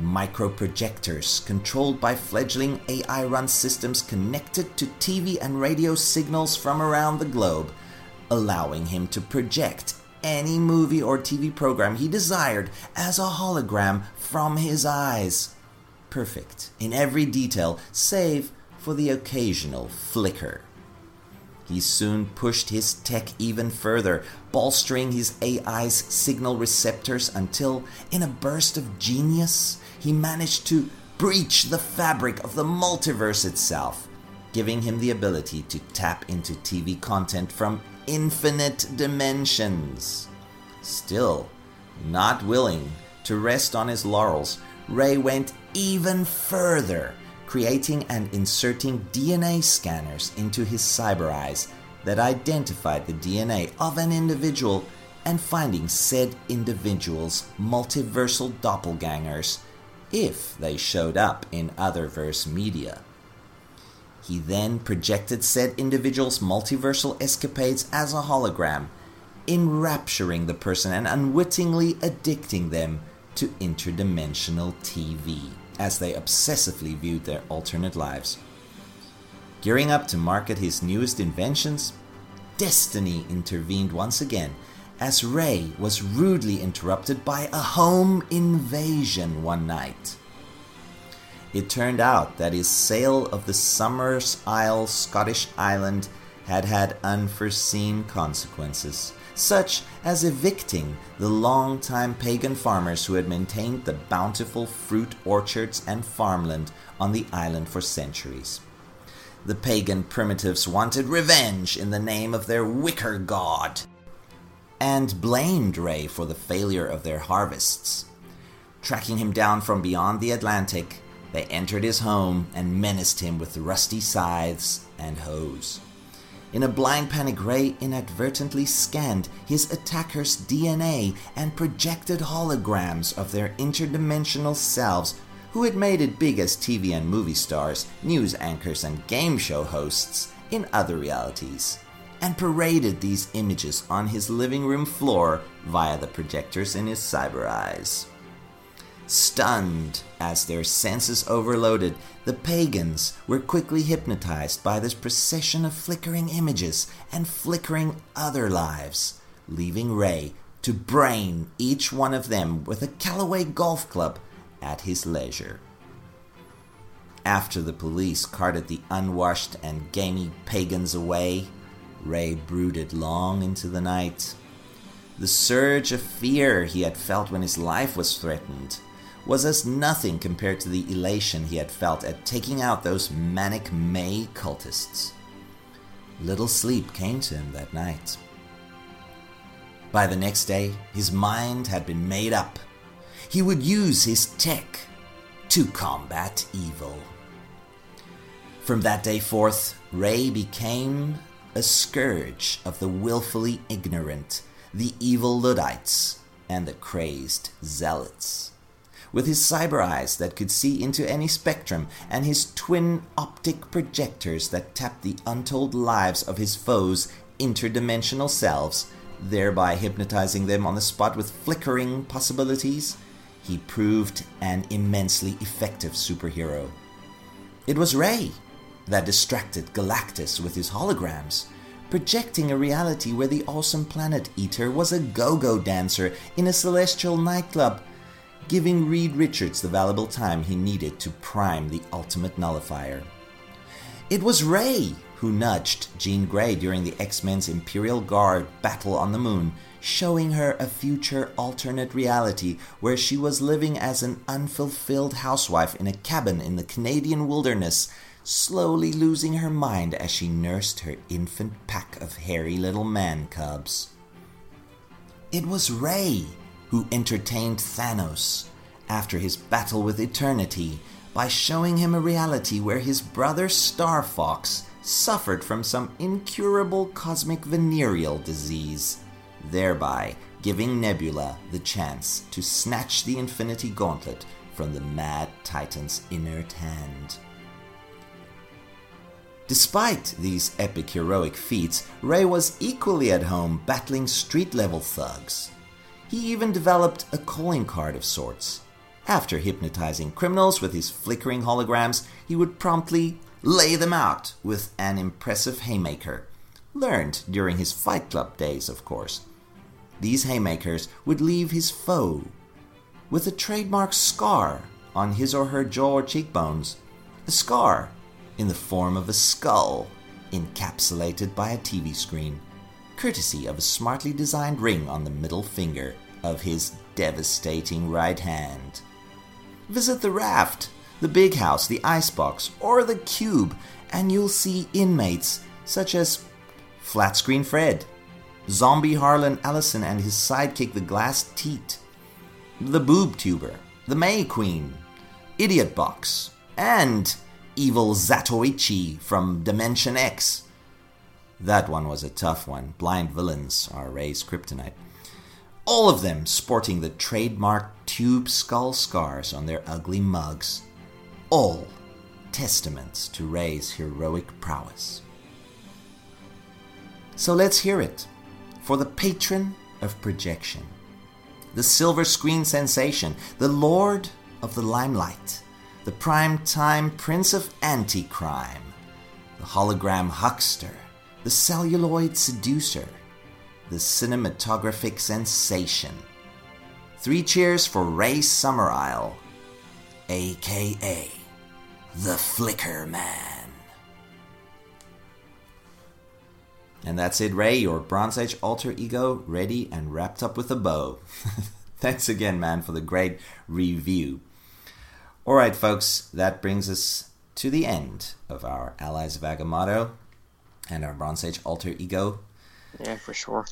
Microprojectors controlled by fledgling AI run systems connected to TV and radio signals from around the globe, allowing him to project any movie or TV program he desired as a hologram from his eyes. Perfect in every detail, save for the occasional flicker. He soon pushed his tech even further, bolstering his AI's signal receptors until, in a burst of genius, he managed to breach the fabric of the multiverse itself, giving him the ability to tap into TV content from infinite dimensions. Still, not willing to rest on his laurels, Ray went even further, creating and inserting DNA scanners into his cyber eyes that identified the DNA of an individual and finding said individual's multiversal doppelgangers if they showed up in other verse media. He then projected said individual's multiversal escapades as a hologram, enrapturing the person and unwittingly addicting them to interdimensional TV as they obsessively viewed their alternate lives. Gearing up to market his newest inventions, destiny intervened once again as Ray was rudely interrupted by a home invasion one night. It turned out that his sale of the Summers Isle Scottish island had had unforeseen consequences, such as evicting the long-time pagan farmers who had maintained the bountiful fruit orchards and farmland on the island for centuries. The pagan primitives wanted revenge in the name of their wicker god and blamed Ray for the failure of their harvests. Tracking him down from beyond the Atlantic, they entered his home and menaced him with rusty scythes and hoes. In a blind panic, Ray inadvertently scanned his attacker's DNA and projected holograms of their interdimensional selves, who had made it big as TV and movie stars, news anchors, and game show hosts in other realities, and paraded these images on his living room floor via the projectors in his cyber eyes. Stunned as their senses overloaded, the pagans were quickly hypnotized by this procession of flickering images and flickering other lives, leaving Ray to brain each one of them with a Callaway golf club at his leisure. After the police carted the unwashed and gamey pagans away, Ray brooded long into the night. The surge of fear he had felt when his life was threatened was as nothing compared to the elation he had felt at taking out those manic May cultists. Little sleep came to him that night. By the next day, his mind had been made up. He would use his tech to combat evil. From that day forth, Ray became a scourge of the willfully ignorant, the evil Luddites, and the crazed zealots. With his cyber eyes that could see into any spectrum, and his twin optic projectors that tapped the untold lives of his foes' interdimensional selves, thereby hypnotizing them on the spot with flickering possibilities, he proved an immensely effective superhero. It was Ray that distracted Galactus with his holograms, projecting a reality where the awesome planet eater was a go go dancer in a celestial nightclub, giving Reed Richards the valuable time he needed to prime the ultimate nullifier. It was Ray who nudged Jean Grey during the X Men's Imperial Guard battle on the moon, showing her a future alternate reality where she was living as an unfulfilled housewife in a cabin in the Canadian wilderness, slowly losing her mind as she nursed her infant pack of hairy little man cubs. It was Ray who entertained Thanos after his battle with Eternity by showing him a reality where his brother Star Fox suffered from some incurable cosmic venereal disease, thereby giving Nebula the chance to snatch the Infinity Gauntlet from the Mad Titan's inert hand. Despite these epic heroic feats, Ray was equally at home battling street level thugs. He even developed a calling card of sorts. After hypnotizing criminals with his flickering holograms, he would promptly lay them out with an impressive haymaker. Learned during his Fight Club days, of course. These haymakers would leave his foe with a trademark scar on his or her jaw or cheekbones. A scar in the form of a skull encapsulated by a TV screen, courtesy of a smartly designed ring on the middle finger of his devastating right hand. Visit the raft, the big house, the icebox, or the cube, and you'll see inmates such as Flat Screen Fred, Zombie Harlan Ellison and his sidekick the Glass Teat, the Boob Tuber, the May Queen, Idiot Box, and Evil Zatoichi from Dimension X. That one was a tough one. Blind villains are Ray's kryptonite. All of them sporting the trademark tube skull scars on their ugly mugs. All testaments to Ray's heroic prowess. So let's hear it for the patron of projection, the silver screen sensation, the lord of the limelight, the prime time prince of anti crime, the hologram huckster, the celluloid seducer, the cinematographic sensation. Three cheers for Ray Summerisle, aka the Flicker Man. And that's it, Ray, your Bronze Age alter ego ready and wrapped up with a bow. [laughs] Thanks again, man, for the great review. All right, folks, that brings us to the end of our Allies of Agamotto and our Bronze Age alter ego. Yeah, for sure.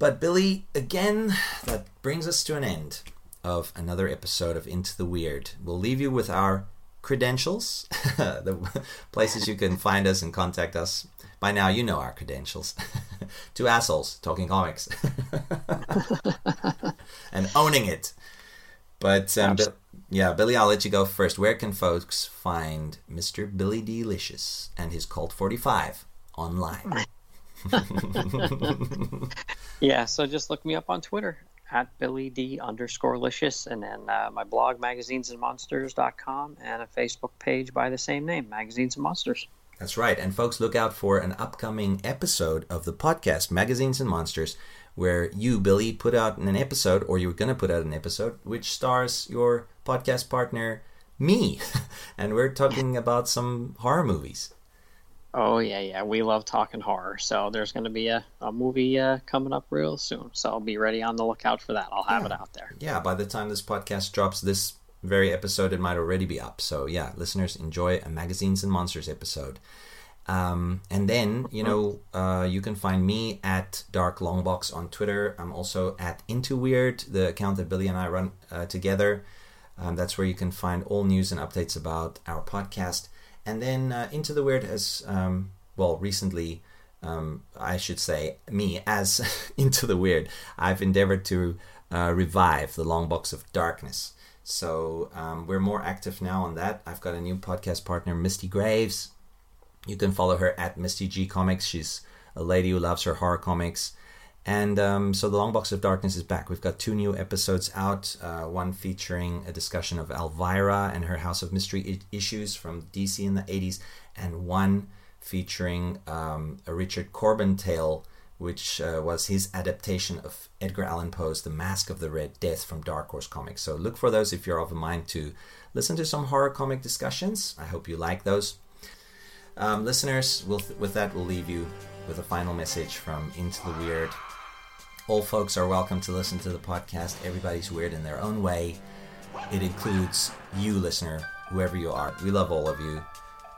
But, Billy, again, that brings us to an end of another episode of Into the Weird. We'll leave you with our credentials, [laughs] the places you can find us and contact us. By now, you know our credentials. [laughs] Two assholes talking comics [laughs] and owning it. But um, yeah, Billy, I'll let you go first. Where can folks find Mr. Billy Delicious and his Cult 45 online? [laughs] Yeah, so just look me up on Twitter at Billy D underscore licious, and then uh, my blog, magazinesandmonsters.com, and a Facebook page by the same name, Magazines and Monsters. That's right. And folks, look out for an upcoming episode of the podcast, Magazines and Monsters, where you, Billy, put out an episode, or you're going to put out an episode, which stars your podcast partner, me. [laughs] and we're talking about some horror movies. Oh, yeah, yeah. We love talking horror. So there's going to be a, a movie uh, coming up real soon. So I'll be ready on the lookout for that. I'll have it out there. Yeah, by the time this podcast drops, this very episode, it might already be up. So, yeah, listeners, enjoy a Magazines and Monsters episode. Um, and then, you know, uh, you can find me at Dark Longbox on Twitter. I'm also at Into Weird, the account that Billy and I run uh, together. Um, that's where you can find all news and updates about our podcast. And then uh, Into the Weird has, um, well, recently, um, I should say, me as [laughs] Into the Weird, I've endeavored to uh, revive the Long Box of Darkness. So um, we're more active now on that. I've got a new podcast partner, Misty Graves. You can follow her at Misty G Comics. She's a lady who loves her horror comics. And um, so the Long Box of Darkness is back. We've got two new episodes out. Uh, one featuring a discussion of Elvira and her House of Mystery I- issues from DC in the 80s, and one featuring um, a Richard Corbin tale, which uh, was his adaptation of Edgar Allan Poe's The Mask of the Red Death from Dark Horse Comics. So look for those if you're of a mind to listen to some horror comic discussions. I hope you like those. Um, listeners, we'll, with that, we'll leave you with a final message from Into the Weird. All folks are welcome to listen to the podcast. Everybody's weird in their own way. It includes you, listener, whoever you are. We love all of you.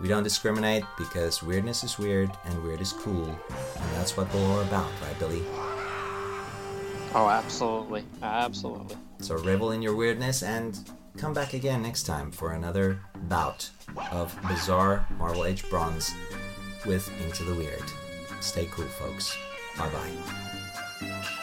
We don't discriminate because weirdness is weird and weird is cool. And that's what we're all about, right, Billy? Oh, absolutely. Absolutely. So revel in your weirdness and come back again next time for another bout of bizarre Marvel Age Bronze with Into the Weird. Stay cool, folks. Bye bye.